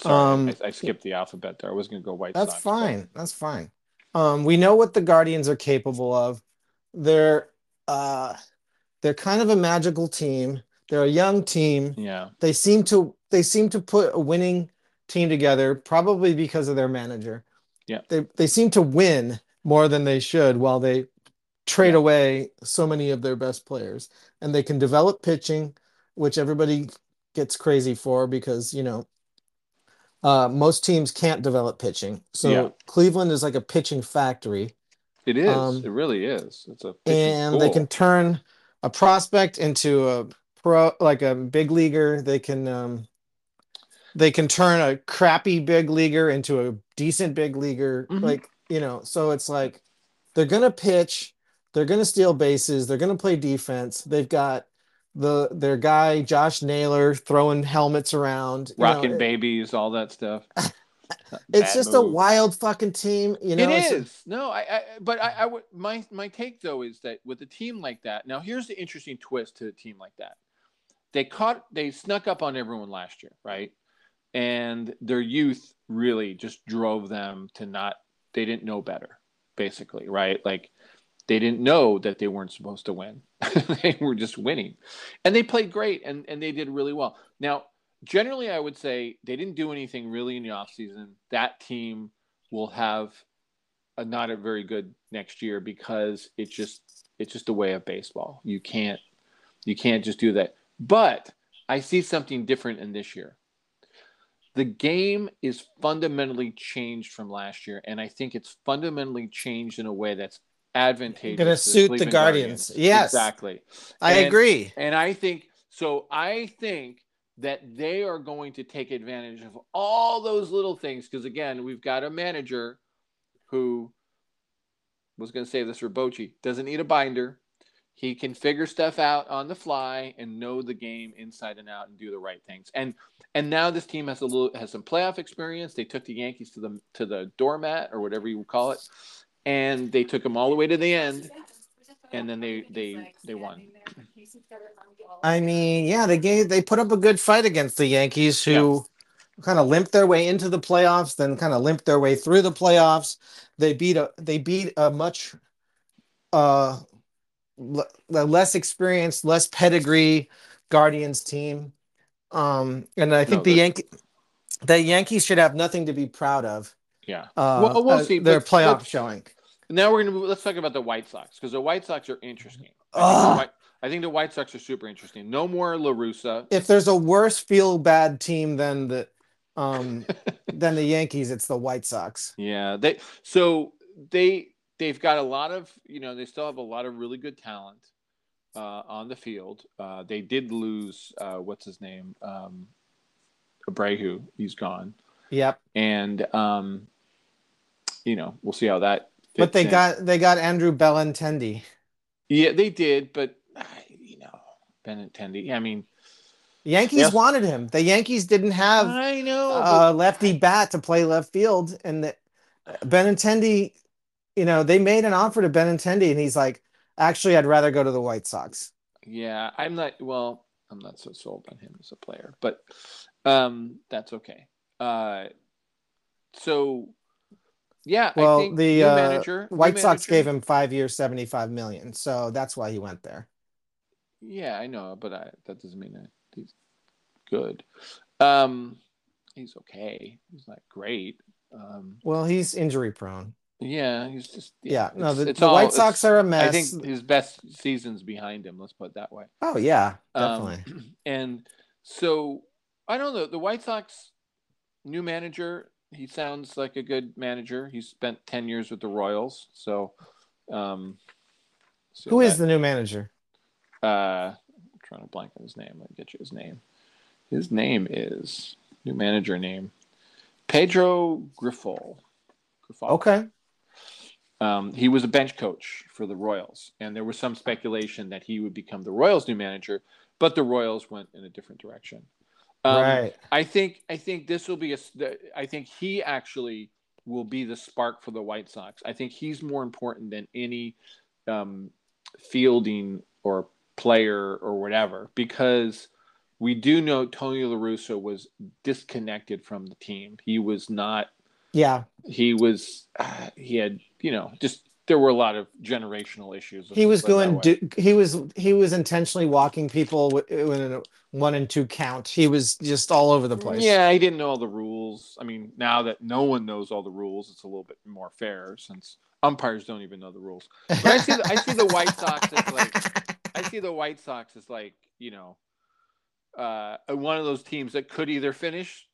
Sorry, Um, I, I skipped the alphabet there. I was going to go White That's Sox. but- fine. That's fine. Um, we know what the Guardians are capable of. They're uh, they're kind of a magical team. They're a young team. Yeah. They seem to they seem to put a winning team together, probably because of their manager. Yeah. They they seem to win more than they should while they trade Yeah. away so many of their best players. And they can develop pitching, which everybody gets crazy for because, you know, uh, most teams can't develop pitching. So Yeah. Cleveland is like a pitching factory It is. Um, it really is. It's a and they can turn a prospect into a pro like a big leaguer they can um they can turn a crappy big leaguer into a decent big leaguer Mhm. like you know so it's like they're gonna pitch they're gonna steal bases they're gonna play defense they've got the their guy josh naylor throwing helmets around you know, rocking it- babies, all that stuff. It's Bad just a wild fucking team. You know, it it's- is no, I, I but I, I would my my take though is that with a team like that. Now here's the interesting twist to a team like that. They caught they snuck up on everyone last year, right? And their youth really just drove them to not. They didn't know better, basically, right? Like they didn't know that they weren't supposed to win. they were just winning, and they played great and and they did really well. Now generally i would say they didn't do anything really in the offseason that team will have a not a very good next year because it's just it's just a way of baseball you can't you can't just do that but i see something different in this year the game is fundamentally changed from last year and i think it's fundamentally changed in a way that's advantageous Gonna suit the Cleveland Guardians. Yes. exactly I And- agree. and I think so. I think that they are going to take advantage of all those little things because again, we've got a manager who was going to say this for Bochy doesn't need a binder. He can figure stuff out on the fly and know the game inside and out and do the right things. And and now this team has a little has some playoff experience. They took the Yankees to the to the doormat or whatever you would call it, and they took them all the way to the end. And then they they they won. I mean, yeah, they gave they put up a good fight against the Yankees, who kind of limped their way into the playoffs, then kind of limped their way through the playoffs. They beat a they beat a much uh l- less experienced, less pedigree Guardians team. Um, and I think No, the Yankee the Yankees should have nothing to be proud of. Yeah. Uh, Well, we'll uh, see, their playoff showing. Now we're gonna let's talk about the White Sox because the White Sox are interesting. I think, the White, I think the White Sox are super interesting. No more La Russa. If there's a worse feel bad team than the um than the Yankees, it's the White Sox. Yeah, they so they they've got a lot of you know they still have a lot of really good talent uh, on the field. Uh, they did lose uh, what's his name um, Abreu. He's gone, Yep. and um, you know we'll see how that. But they in. got they got Andrew Benintendi. yeah they did, but uh, you know Benintendi. I mean Yankees Yeah. wanted him. The Yankees didn't have I know. a lefty bat to play left field, and the, Benintendi, you know, they made an offer to Benintendi, and he's like, "Actually, I'd rather go to the White Sox." Yeah, I'm not. Well, I'm not so sold on him as a player, but um, that's okay. Uh, so, yeah, I Well, think the uh, manager, White Sox gave him five years, seventy-five million, so that's why he went there. Yeah, I know, but I, that doesn't mean that he's good. Um, he's okay. He's not great. Um, Well, he's injury prone. Yeah, he's just Yeah, no, the, the all- White Sox are a mess. I think his best season's behind him. Let's put it that way. oh yeah, Um, definitely. and so I don't know. The White Sox new manager, he sounds like a good manager. He spent 10 years with the Royals. So, um, so Who is that- the new manager? uh, I'm trying to blank on his name. Let me get you his name. His name is new manager name Pedro Grifol. Grifol. Okay, Um, he was a bench coach for the Royals, and there was some speculation that he would become the Royals' new manager, but the Royals went in a different direction. Um, right. I think I think this will be a. I think he actually will be the spark for the White Sox. I think he's more important than any um, fielding or player or whatever because we do know Tony La Russa was disconnected from the team. He was not Yeah, he was uh, he had you know just there were a lot of generational issues. he was let's put it going. Do, he was he was intentionally walking people wi- in a one and two count. He was just all over the place. Yeah, he didn't know all the rules. I mean, now that no one knows all the rules, it's a little bit more fair since umpires don't even know the rules. But I see the, I see the White Sox as like I see the White Sox as like you know uh, one of those teams that could either finish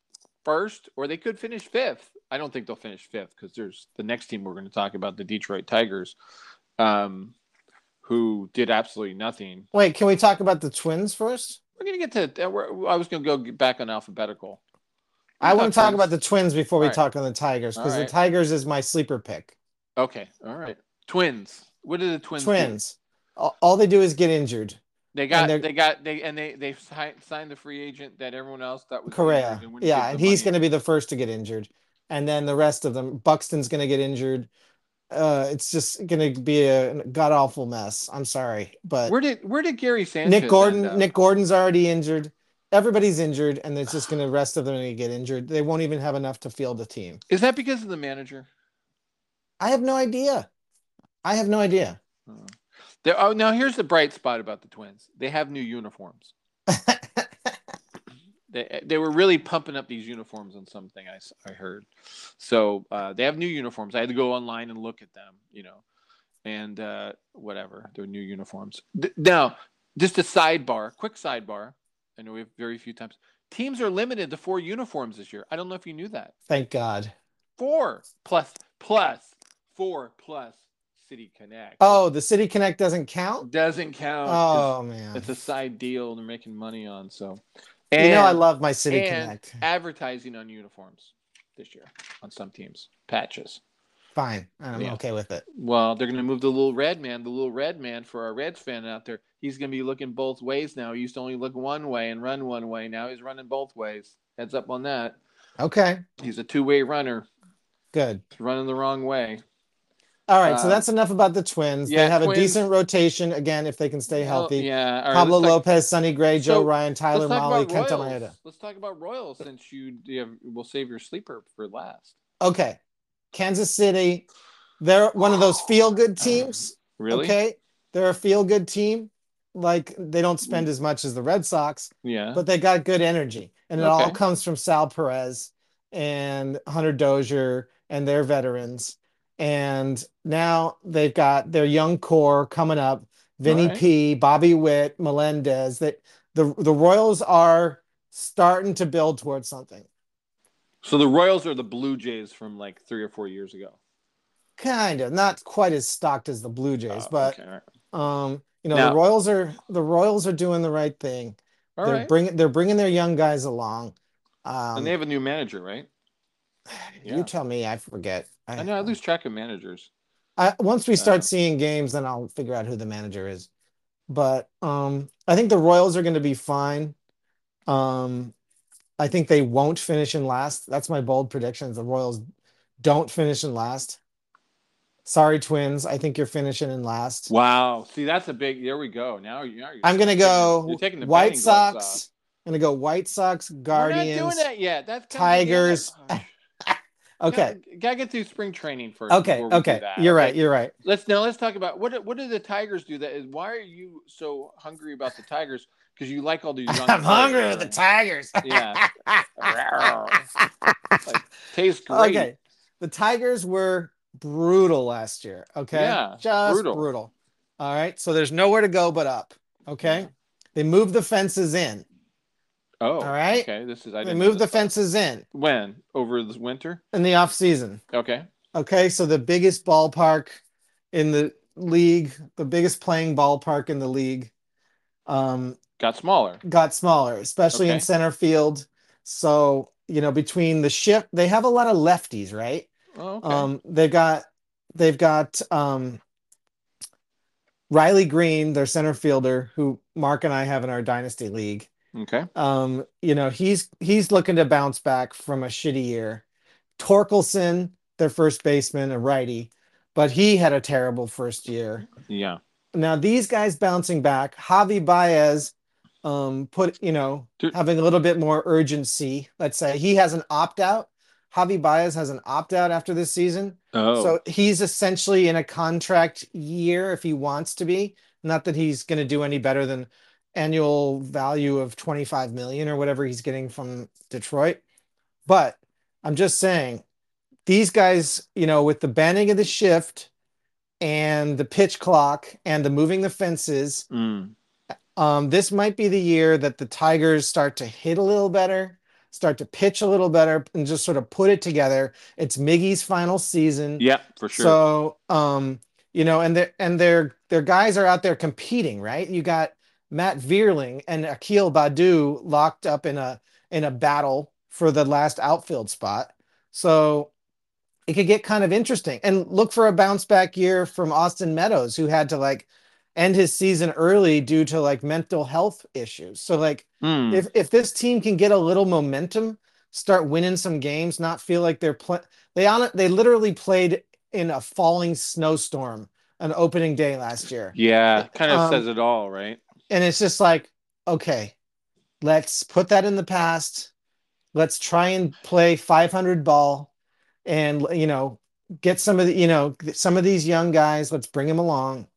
first or they could finish fifth. I don't think they'll finish fifth because there's the next team we're going to talk about, the Detroit Tigers, um, who did absolutely nothing. Wait, can we talk about the Twins first? We're going to get to. uh, I was going to go back on alphabetical. I want to talk Twins. about the Twins before we right. talk on the Tigers because All the. Tigers is my sleeper pick. Okay, all right. Twins. What are the Twins? Twins. All, all they do is get injured. They got. they're- got. They and they they signed the free agent that everyone else thought was Correa. injured and wouldn't Yeah, and he's going to be the first to get injured. And then the rest of them. Buxton's going to get injured. Uh, it's just going to be a god awful mess. I'm sorry, but Where did where did Gary Sanchez? Nick Gordon? Nick Gordon's already injured. Everybody's injured, and it's just going to rest of them to get injured. They won't even have enough to field a team. Is that because of the manager? I have no idea. I have no idea. Oh. There, oh, now here's the bright spot about the Twins. They have new uniforms. They, they were really pumping up these uniforms on something I, I heard. So uh, they have new uniforms. I had to go online and look at them, you know, and uh, whatever. They're new uniforms. Th- now, just a sidebar, quick sidebar. I know we have very few times. Teams are limited to four uniforms this year. I don't know if you knew that. Thank God. Four plus plus four plus City Connect. Oh, the City Connect doesn't count. doesn't count. Oh man, It's a side deal they're making money on. So, you know I love my City and Connect. advertising on uniforms this year on some teams, patches. Fine, I'm Yeah. okay with it. Well, they're going to move the little red man, the little red man for our Reds fan out there. He's going to be looking both ways now. He used to only look one way and run one way. Now he's running both ways. Heads up on that. Okay, He's a two way runner. good. He's running the wrong way. All right, so Uh, that's enough about the Twins. yeah, they have Twins- a decent rotation again if they can stay Well, healthy. yeah. all right, Pablo Lopez, Sonny Gray, Joe So, Ryan, Tyler Mahle, Kenta Maeda. Let's talk about Royals since you, you have, we'll save your sleeper for last. Okay, Kansas City. They're one of those feel good teams. Really? Okay, they're a feel good team. Like they don't spend as much as the Red Sox, Yeah. but they got good energy, and it all comes from Sal Perez and Hunter Dozier and their veterans. And now they've got their young core coming up: Vinny Alright. P, Bobby Witt, Melendez. That the the Royals are starting to build towards something. so the Royals are the Blue Jays from like three or four years ago. Kind of not quite as stocked as the Blue Jays, Oh, but okay, right. um, you know Now- the Royals are the Royals are doing the right thing. They're right. bringing they're bringing their young guys along. Um, and they have a new manager, right? You tell me, I forget. I know I lose track of managers. I, once we start Uh, seeing games, then I'll figure out who the manager is. But um, I think the Royals are going to be fine. Um, I think they won't finish in last. That's my bold prediction. The Royals don't finish in last. Sorry, Twins. I think you're finishing in last. Wow. See, that's a big. There we go. Now, you- now you're. I'm going to taking- go You're taking the White. Sox. I'm going to go White Sox, We're not doing that yet. That's Tigers. Oh, Okay. Gotta, gotta get through spring training first. Okay. before we do Okay. You're right. okay? You're right. Let's now let's talk about what do- what do the Tigers do? That is why are you so hungry about the Tigers? Because you like all these young. I'm hungry players, with the Tigers. Yeah. Like, tastes great. Okay. The Tigers were brutal last year. Okay. Yeah, Just brutal. brutal. All right. So there's nowhere to go but up. Okay. They moved the fences in. Oh, All right. Okay, this is I They didn't know moved the fences in when over the winter. in the off season. Okay. Okay. So the biggest ballpark in the league, the biggest playing ballpark in the league, um, Got smaller. got smaller, especially in center field. So, you know, between the shift, they have a lot of lefties, right? Oh, okay. Um, they've got they've got um, Riley Greene, their center fielder, who Mark and I have in our dynasty league. Okay. Um, you know, he's he's looking to bounce back from a shitty year. Torkelson, their first baseman, a righty, but he had a terrible first year. Yeah. Now these guys bouncing back, Javi Baez, um, put you know Dude. having a little bit more urgency. Let's say he has an opt out. Javi Baez has an opt out after this season, Oh. so he's essentially in a contract year if he wants to be. Not that he's going to do any better than annual value of 25 million or whatever he's getting from Detroit. But I'm just saying, these guys, you know, with the banning of the shift and the pitch clock and the moving the fences, Mm. um, this might be the year that the Tigers start to hit a little better, start to pitch a little better, and just sort of put it together. It's Miggy's final season. Yeah, for sure. So, um, you know, and their and their their guys are out there competing, right? You got Matt Vierling and Akil Baddoo locked up in a in a battle for the last outfield spot. So it could get kind of interesting. And look for a bounce back year from Austin Meadows, who had to like end his season early due to like mental health issues. So like Mm. if if this team can get a little momentum, start winning some games, not feel like they're they on they literally played in a falling snowstorm on opening day last year. Yeah, kind of Um, says it all, right? And it's just like, okay, let's put that in the past. Let's try and play 500 ball and you know, get some of the, you know, some of these young guys, let's bring them along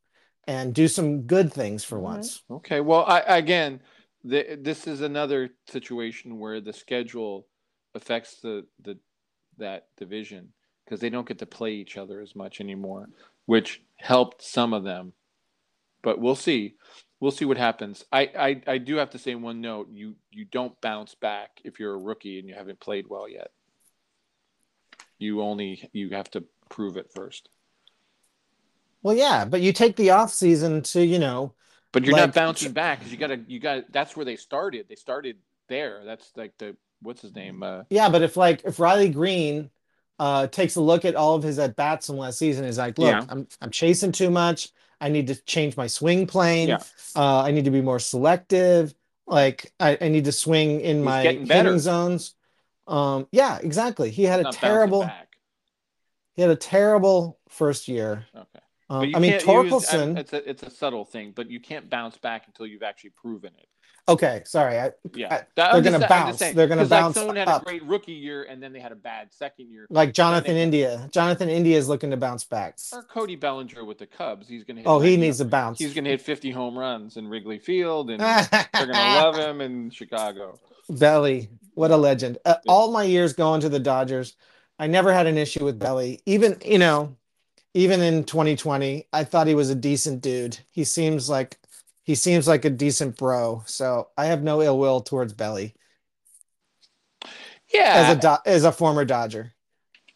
and do some good things for All right. once. Okay. Well, I, again, the, this is another situation where the schedule affects the the that division because they don't get to play each other as much anymore, which helped some of them. But we'll see. We'll see what happens. I, I, I do have to say one note: you you don't bounce back if you're a rookie and you haven't played well yet. You only you have to prove it first. Well, yeah, but you take the off season to, you know, But you're Like- not bouncing back because you gotta you got that's where they started. They started there. That's like the what's his name? Uh, Yeah, but if like if Riley Greene uh takes a look at all of his at bats from last season, is like, look, Yeah. I'm I'm chasing too much. I need to change my swing plane. Yeah. Uh, I need to be more selective. Like I, I need to swing in He's my hitting zones. Um, yeah, exactly. He had a terrible he had a terrible first year. Okay. Um, I mean use- Torkelson. It's a it's a subtle thing, but you can't bounce back until you've actually proven it. Okay, sorry. I, Yeah, I- they're I'm gonna just bounce. saying, They're gonna 'cause, like, bounce someone had up. a great rookie year and then they had a bad second year. like Jonathan they- India. Jonathan India is looking to bounce back. Or Cody Bellinger with the Cubs. He's gonna. Hit Oh, he 90 needs to bounce. He's gonna hit 50 home runs in Wrigley Field, and they're gonna love him in Chicago. Belly, what a legend. Uh, all my years going to the Dodgers, I never had an issue with Belly. Even, you know, even in 2020, I thought he was a decent dude. He seems like he seems like a decent bro. So I have no ill will towards Belly Yeah, as a Do- as a former Dodger.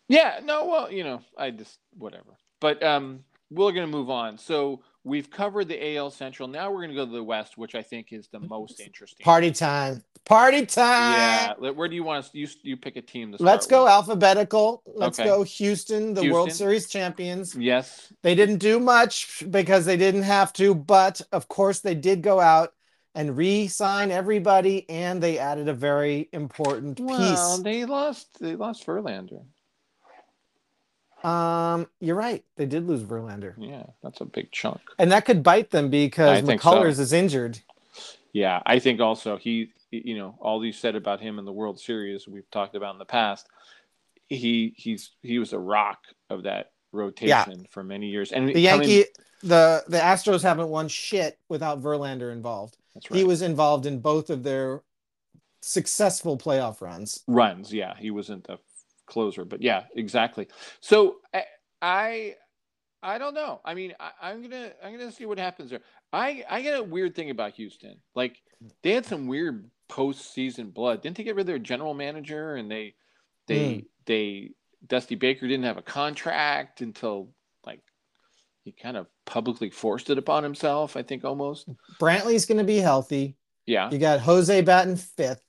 Yeah, no, well, you know, I just whatever. But um we're going to move on. So we've covered the AL Central. Now we're going to go to the West, which I think is the mm-hmm. most interesting. Party time. Party time. Yeah, where do you want us you you pick a team to start Let's go with? alphabetical. Let's Okay. go Houston, the World Series champions. Yes. They didn't do much because they didn't have to, but of course they did go out and re-sign everybody, and they added a very important Well, piece. they lost they lost Verlander. Um, you're right. They did lose Verlander, Yeah, that's a big chunk. and that could bite them because I think so. McCullers is injured. Yeah, I think also he, you know, all you said about him in the World Series we've talked about in the past. He he's he was a rock of that rotation for many years, and The coming- Yankee, the the Astros haven't won shit without Verlander involved. That's right. He was involved in both of their successful playoff runs. runs. Yeah, he wasn't a closer, but yeah, exactly. So I I, I don't know. I mean, I, I'm gonna I'm gonna see what happens there. I I get a weird thing about Houston. Like they had some weird postseason blood. Didn't they get rid of their general manager and they they hmm. they Dusty Baker didn't have a contract until like he kind of publicly forced it upon himself. I think almost. Brantley's to be healthy. Yeah. You got Jose batting fifth.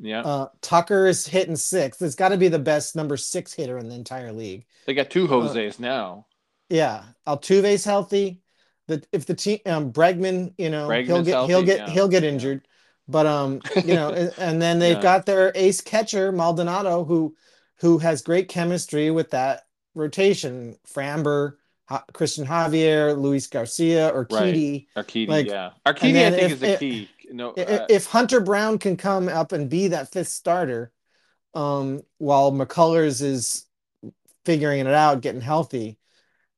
Yeah. Uh, Tucker is hitting sixth. It's got to be the best number six hitter in the entire league. They got two Jose's now. Yeah, Altuve's healthy. The if the team um, Bregman, you know, he'll Bregman's get he'll get yeah. he'll get Yeah. injured. But um, you know, and, then they've Yeah. got their ace catcher Maldonado, who who has great chemistry with that rotation. Framber, Ha- Cristian Javier, Luis Garcia, or Right. Kitty. Urquidy, Like, yeah. Urquidy, I think, if- is the key. No, uh, if Hunter Brown can come up and be that fifth starter, um, while McCullers is figuring it out, getting healthy,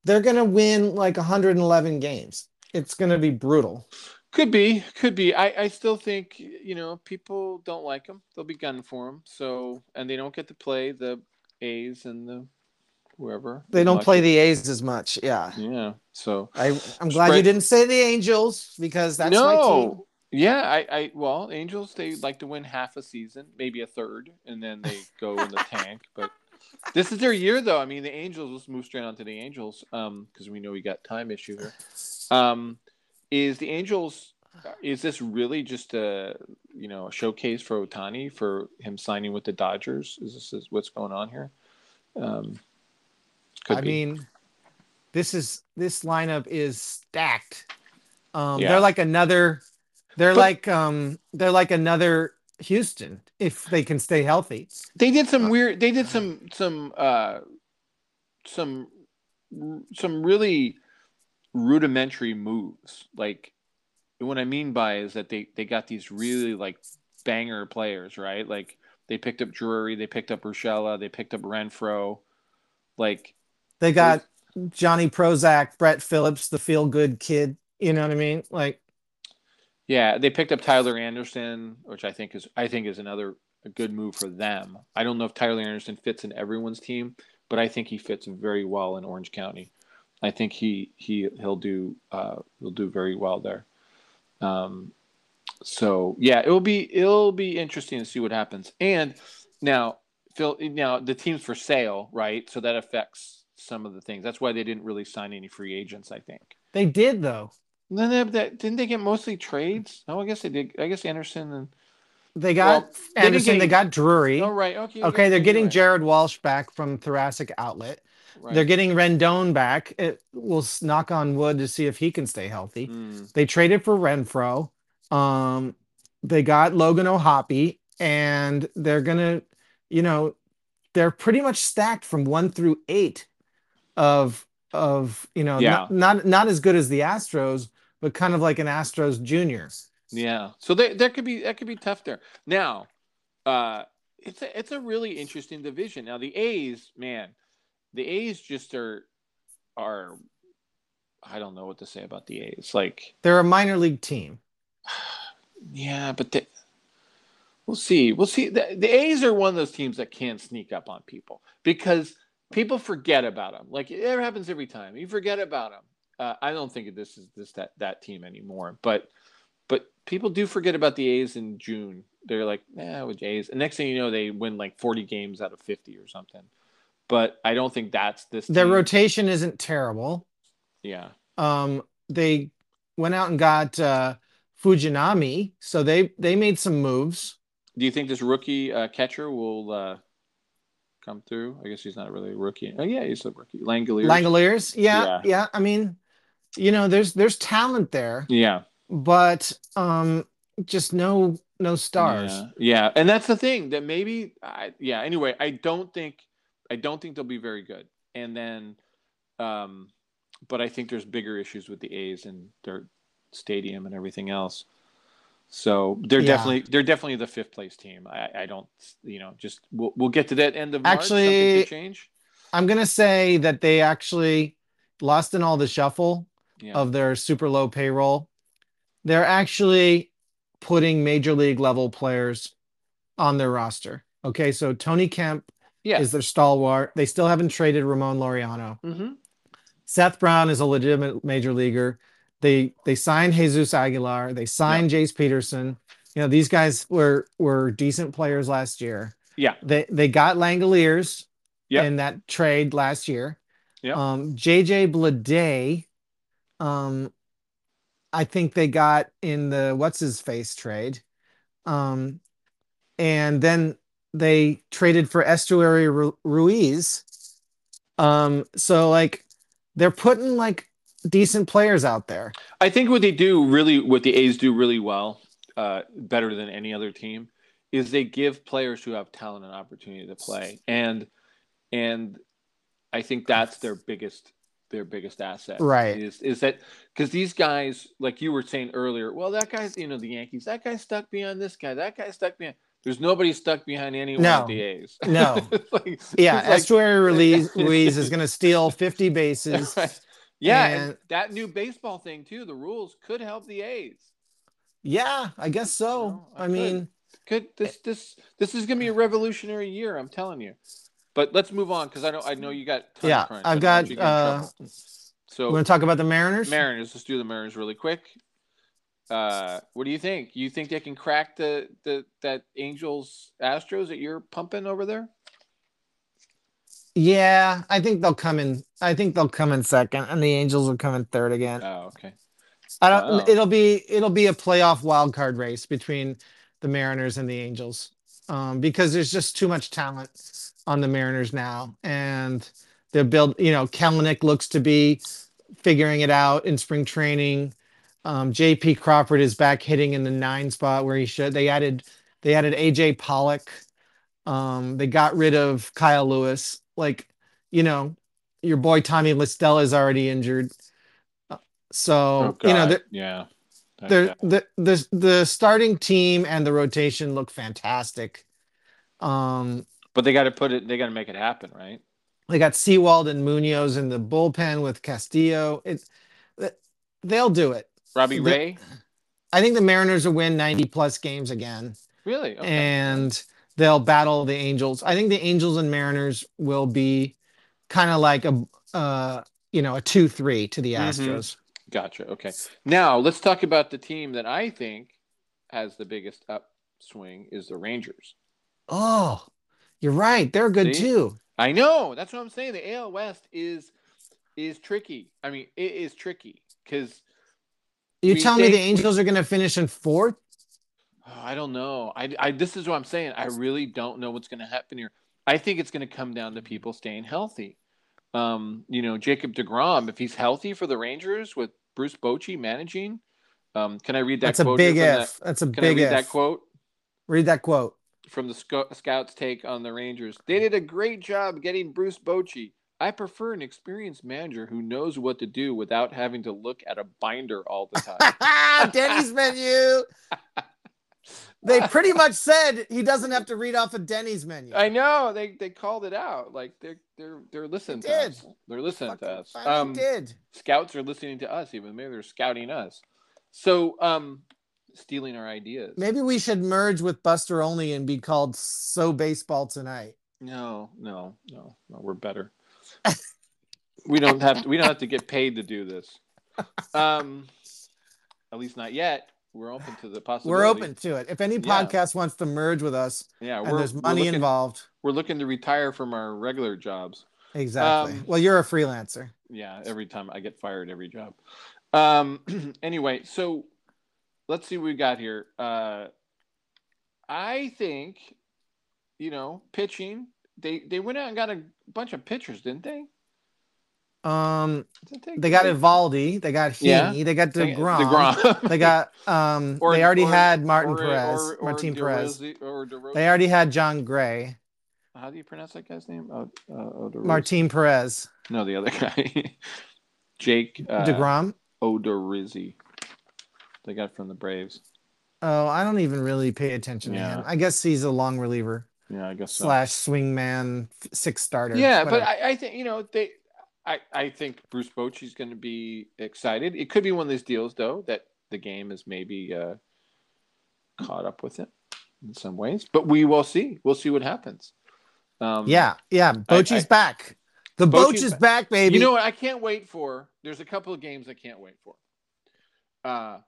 they're gonna win like 111 games. It's gonna be brutal. could be, could be. I, I still think you know people don't like him. They'll be gunning for him. So, and they don't get to play the A's and the whoever. They don't play the A's as much. Yeah, Yeah. So I I'm glad you didn't say the Angels because that's my team. no. Yeah, I, I well, Angels they like to win half a season, maybe a third, and then they go in the tank. But this is their year, though. I mean, the Angels. Let's move straight on to the Angels, um, because we know we got time issue here. Um, is the Angels? Is this really just a you know a showcase for Ohtani for him signing with the Dodgers? Is this is what's going on here? Um, could I be. mean, this is this lineup is stacked. Um, Yeah. they're like another. They're But- like um, they're like another Houston if they can stay healthy. They did some Uh, weird. They did some some uh some some really rudimentary moves. Like what I mean by is that they they got these really like banger players, right? Like they picked up Drury, they picked up Rochella, they picked up Renfroe. Like They got Johnny Prozac, Brett Phillips, the feel good kid. You know what I mean? Like yeah, they picked up Tyler Anderson, which I think is I think is another a good move for them. I don't know if Tyler Anderson fits in everyone's team, but I think he fits very well in Orange County. I think he he he'll do uh, he'll do very well there. Um, so yeah, it will be it'll be interesting to see what happens. And now Phil, now the team's for sale, right? So that affects some of the things. That's why they didn't really sign any free agents. I think. they did though. Then they, that, didn't they get mostly trades? Oh, I guess they did. I guess Anderson and They got Well, they Anderson, get they got Drury. oh right, okay, Okay, they're getting right, Jared Walsh back from Thoracic Outlet. right. They're getting Rendon back. It, we'll knock on wood to see if he can stay healthy. Mm, They traded for Renfroe. Um, they got Logan O'Hoppe, and they're gonna, you know, they're pretty much stacked from one through eight of of you know Yeah. not, not not as good as the Astros, but kind of like an Astros junior. yeah, so they, that could be that could be tough there. Now, uh, it's a it's a really interesting division. Now the A's, man, the A's just are are I don't know what to say about the A's. Like, They're a minor league team. yeah, but they, we'll see. We'll see. The, the A's are one of those teams that can sneak up on people because people forget about them. Like it happens every time. You forget about them. Uh, I don't think this is this that that team anymore. But but people do forget about the A's in June. They're like, yeah, with A's. And next thing you know, they win like 40 games out of 50 or something. But I don't think that's this. Their team. rotation isn't terrible. Yeah. Um, they went out and got uh, Fujinami, so they they made some moves. Do you think this rookie uh, catcher will uh, come through? I guess he's not really a rookie. Oh yeah, he's a rookie. Langeliers. Langeliers, yeah, Yeah. yeah. I mean, you know, there's there's talent there, Yeah. but um, just no no stars. Yeah. yeah, and that's the thing that maybe, I, yeah. Anyway, I don't think, I don't think they'll be very good. And then, um, but I think there's bigger issues with the A's and their stadium and everything else. So they're Yeah. definitely they're definitely the fifth place team. I, I don't, you know, just we'll, we'll get to that end of March. Actually- change. I'm gonna say that they actually lost in all the shuffle Yeah. of their super low payroll. They're actually putting major league level players on their roster. Okay, so Tony Kemp yeah. is their stalwart. They still haven't traded Ramon Laureano. mm-hmm. Seth Brown is a legitimate major leaguer. They they signed Jesus Aguilar. They signed Jace Peterson. You know these guys were were decent players last year. Yeah. They they got Langeliers Yep. in that trade last year. Yep. Um, JJ Bleday, um, I think they got in the what's his face trade. Um, and then they traded for Esteury Ru- Ruiz. Um, so like they're putting like decent players out there. I think what they do really, what the A's do really well, uh, better than any other team, is they give players who have talent an opportunity to play, and and I think that's their biggest their biggest asset. Right. Is is that because these guys, like you were saying earlier, well, that guy's you know the Yankees, that guy stuck behind this guy, that guy stuck behind. There's nobody stuck behind anyone No. at the A's. No. Like- Yeah, it's like- Esteury Ruiz, Ruiz is going to steal 50 bases. Right. Yeah, and And- that new baseball thing too. The rules could help the A's. Yeah, I guess so. No, I I mean, Could this this this is gonna be a revolutionary year? I'm telling you. But let's move on because I know I know you got. Yeah, crunch. I've got, want you to get in uh, trouble. we're gonna talk about the Mariners? Mariners. Let's do the Mariners really quick. Uh, what do you think? You think they can crack the the that Angels Astros that you're pumping over there? Yeah, I think they'll come in. I think they'll come in second, and the Angels will come in third again. Oh, okay. I don't. wow. It'll be it'll be a playoff wild card race between the Mariners and the Angels, um, because there's just too much talent on the Mariners now, and they're build. You know, Kelenic looks to be figuring it out in spring training. Um, J.P. Crawford is back hitting in the nine spot where he should. They added They added AJ Pollock. Um, they got rid of Kyle Lewis. Like, you know, your boy Tommy La Stella is already injured. Uh, So Oh, you know, yeah. The, the the the starting team and the rotation look fantastic. Um, But they got to put it. They got to make it happen, right? they got Sewald and Munoz in the bullpen with Castillo. It's they'll do it. Robbie The- Ray. I think the Mariners will win 90 plus games again. Really? Okay. and they'll battle the Angels. I think the Angels and Mariners will be kind of like a uh you know a two three to the Mhm. Astros. Gotcha. Okay. Now let's talk about the team that I think has the biggest upswing is the Rangers. Oh, you're right. They're good See? too. I know. That's what I'm saying. The AL West is is tricky. I mean, it is tricky because You tell me the Angels are going to finish in fourth? I don't know. I, I this is what I'm saying. I really don't know what's going to happen here. I think it's going to come down to people staying healthy. Um, you know, Jacob Degrom, if he's healthy for the Rangers with Bruce Bochy managing, um, can I read that That's a big if. That's a can big I read if. that quote? Read that quote. From the sco- scouts take on the Rangers. They did a great job getting Bruce Bochy. I prefer an experienced manager who knows what to do without having to look at a binder all the time. Denny's menu. They pretty much said he doesn't have to read off a Denny's menu. I know they, they called it out. Like they're they're they're listening They to did. us. They're listening to us. Um, did. scouts are listening to us. Even maybe they're scouting us. So um, stealing our ideas. Maybe we should merge with Buster Olney and be called So Baseball Tonight. No, no, no, no. We're better. we don't have to, we don't have to get paid to do this. Um, at least not yet. We're open to the possibility. We're open to it. If any Yeah. podcast wants to merge with us Yeah, and we're, there's we're money looking, involved, We're looking to retire from our regular jobs. exactly. Um, well, you're a freelancer. Yeah, every time I get fired, every job. Um, anyway, so let's see what we got here. Uh, I think, you know, pitching. They they went out and got a bunch of pitchers, didn't they? Um, they got Eovaldi, they got Heaney, Yeah. they got DeGrom, DeGrom. they got um, Or- they already or- had Martin or- Perez, Martin Perez. DeRozzi- Or DeRozzi. They already had Jon Gray, How do you pronounce that guy's name? Oh, uh, oh, Martin Perez, No, the other guy. Jake uh, Degrom. Odorizzi. They got from the Braves. Oh, I don't even really pay attention Yeah. to him. I guess he's a long reliever Yeah, I guess so. slash swingman six starter. Yeah, but. I, I think you know they. I, I think Bruce Bochy's going to be excited. It could be one of these deals, though, that the game is maybe uh, caught up with it in some ways. But we will see. We'll see what happens. Um, yeah, yeah. Bochy's I- back. The Boch is back. back, baby. You know what? I can't wait for. There's a couple of games I can't wait for. Uh,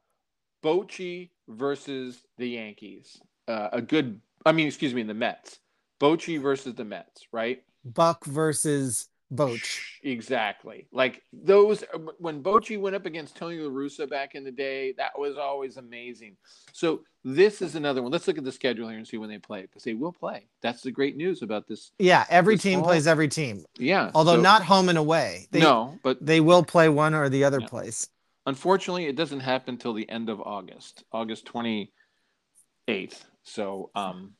Bochy versus the Yankees. Uh, a good. I mean, excuse me, the Mets. Bochy versus the Mets, right? Buck versus Boch. Exactly. Like those when Bochy went up against Tony La Russa back in the day, that was always amazing. So this is another one. Let's look at the schedule here and see when they play because they will play. That's the great news about this. Yeah, every This team fall? plays every team. Yeah. Although so- not home and away. They, no, but They will play one or the other Yeah. place. Unfortunately, it doesn't happen till the end of August, August twenty eighth. So um,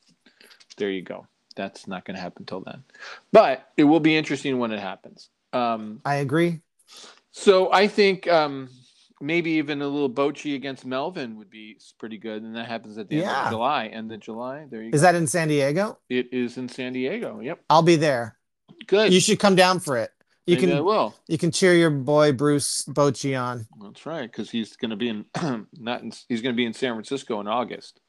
there you go. That's not going to happen till then, but it will be interesting when it happens. Um, I agree. So I think um, maybe even a little Bochy against Melvin would be pretty good, and that happens at the end of July. End of July. There you Is go. that in San Diego? it is in San Diego. Yep. I'll be there. Good. You should come down for it. You Maybe I can will. you can cheer your boy Bruce Bochy on. That's right, because he's going to be in not in, he's going to be in San Francisco in August.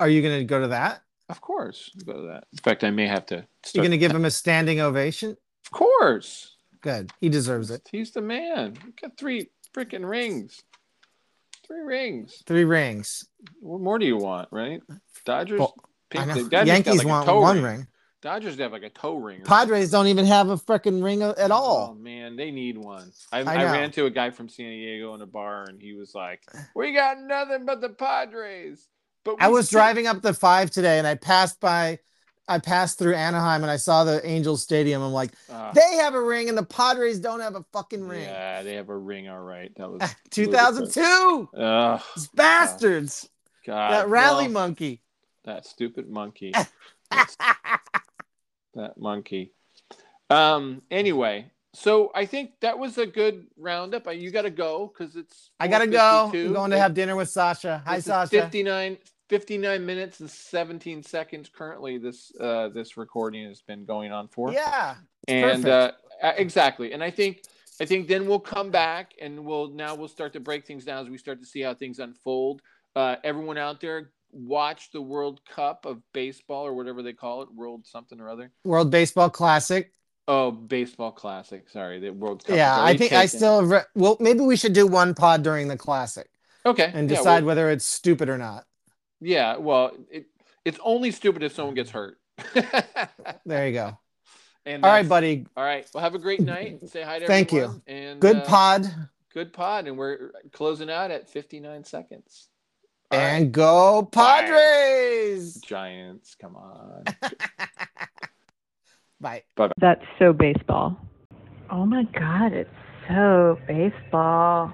Are you going to go to that? Of course, go to that. In fact, I may have to. You're going to give him a standing ovation? Of course, Good. He deserves it. he's the man. He got three freaking rings. Three rings. Three rings. What more do you want, right? Dodgers. Well, pink- I know. the Dodgers Yankees like want one ring. ring. Dodgers have like a toe ring. Padres don't even have a freaking ring at all. Oh man, they need one. I, I I, ran into a guy from San Diego in a bar, and he was like, "We got nothing but the Padres." But I was driving up the five today and I passed by, I passed through Anaheim and I saw the Angels Stadium. I'm like, Ah, they have a ring and the Padres don't have a fucking ring. Yeah, they have a ring. All right, that was 2002. Ugh, These bastards. God, that rally well, monkey. That stupid monkey. That monkey. Um. Anyway, so I think that was a good roundup. Uh, You got to go because it's. I gotta go. I'm going to have dinner with Sasha. Hi, This Sasha. 59, 59 minutes and 17 seconds currently this uh this recording has been going on for Yeah. and uh, exactly and i think i think then we'll come back and we'll now we'll start to break things down as we start to see how things unfold uh, everyone out there watch the world cup of baseball or whatever they call it world something or other World Baseball Classic. oh baseball classic sorry the world cup yeah, I think I still. Re- well, maybe we should do one pod during the Classic okay and yeah, decide well, whether it's stupid or not. yeah well it, it's only stupid if someone gets hurt There you go. and All right, buddy. All right. Well, have a great night. Say hi to Thank you. And Good uh, pod. Good pod, and we're closing out at 59 seconds. All right. And go Padres. Giants, come on. Bye. That's so baseball. Oh my God, it's so baseball.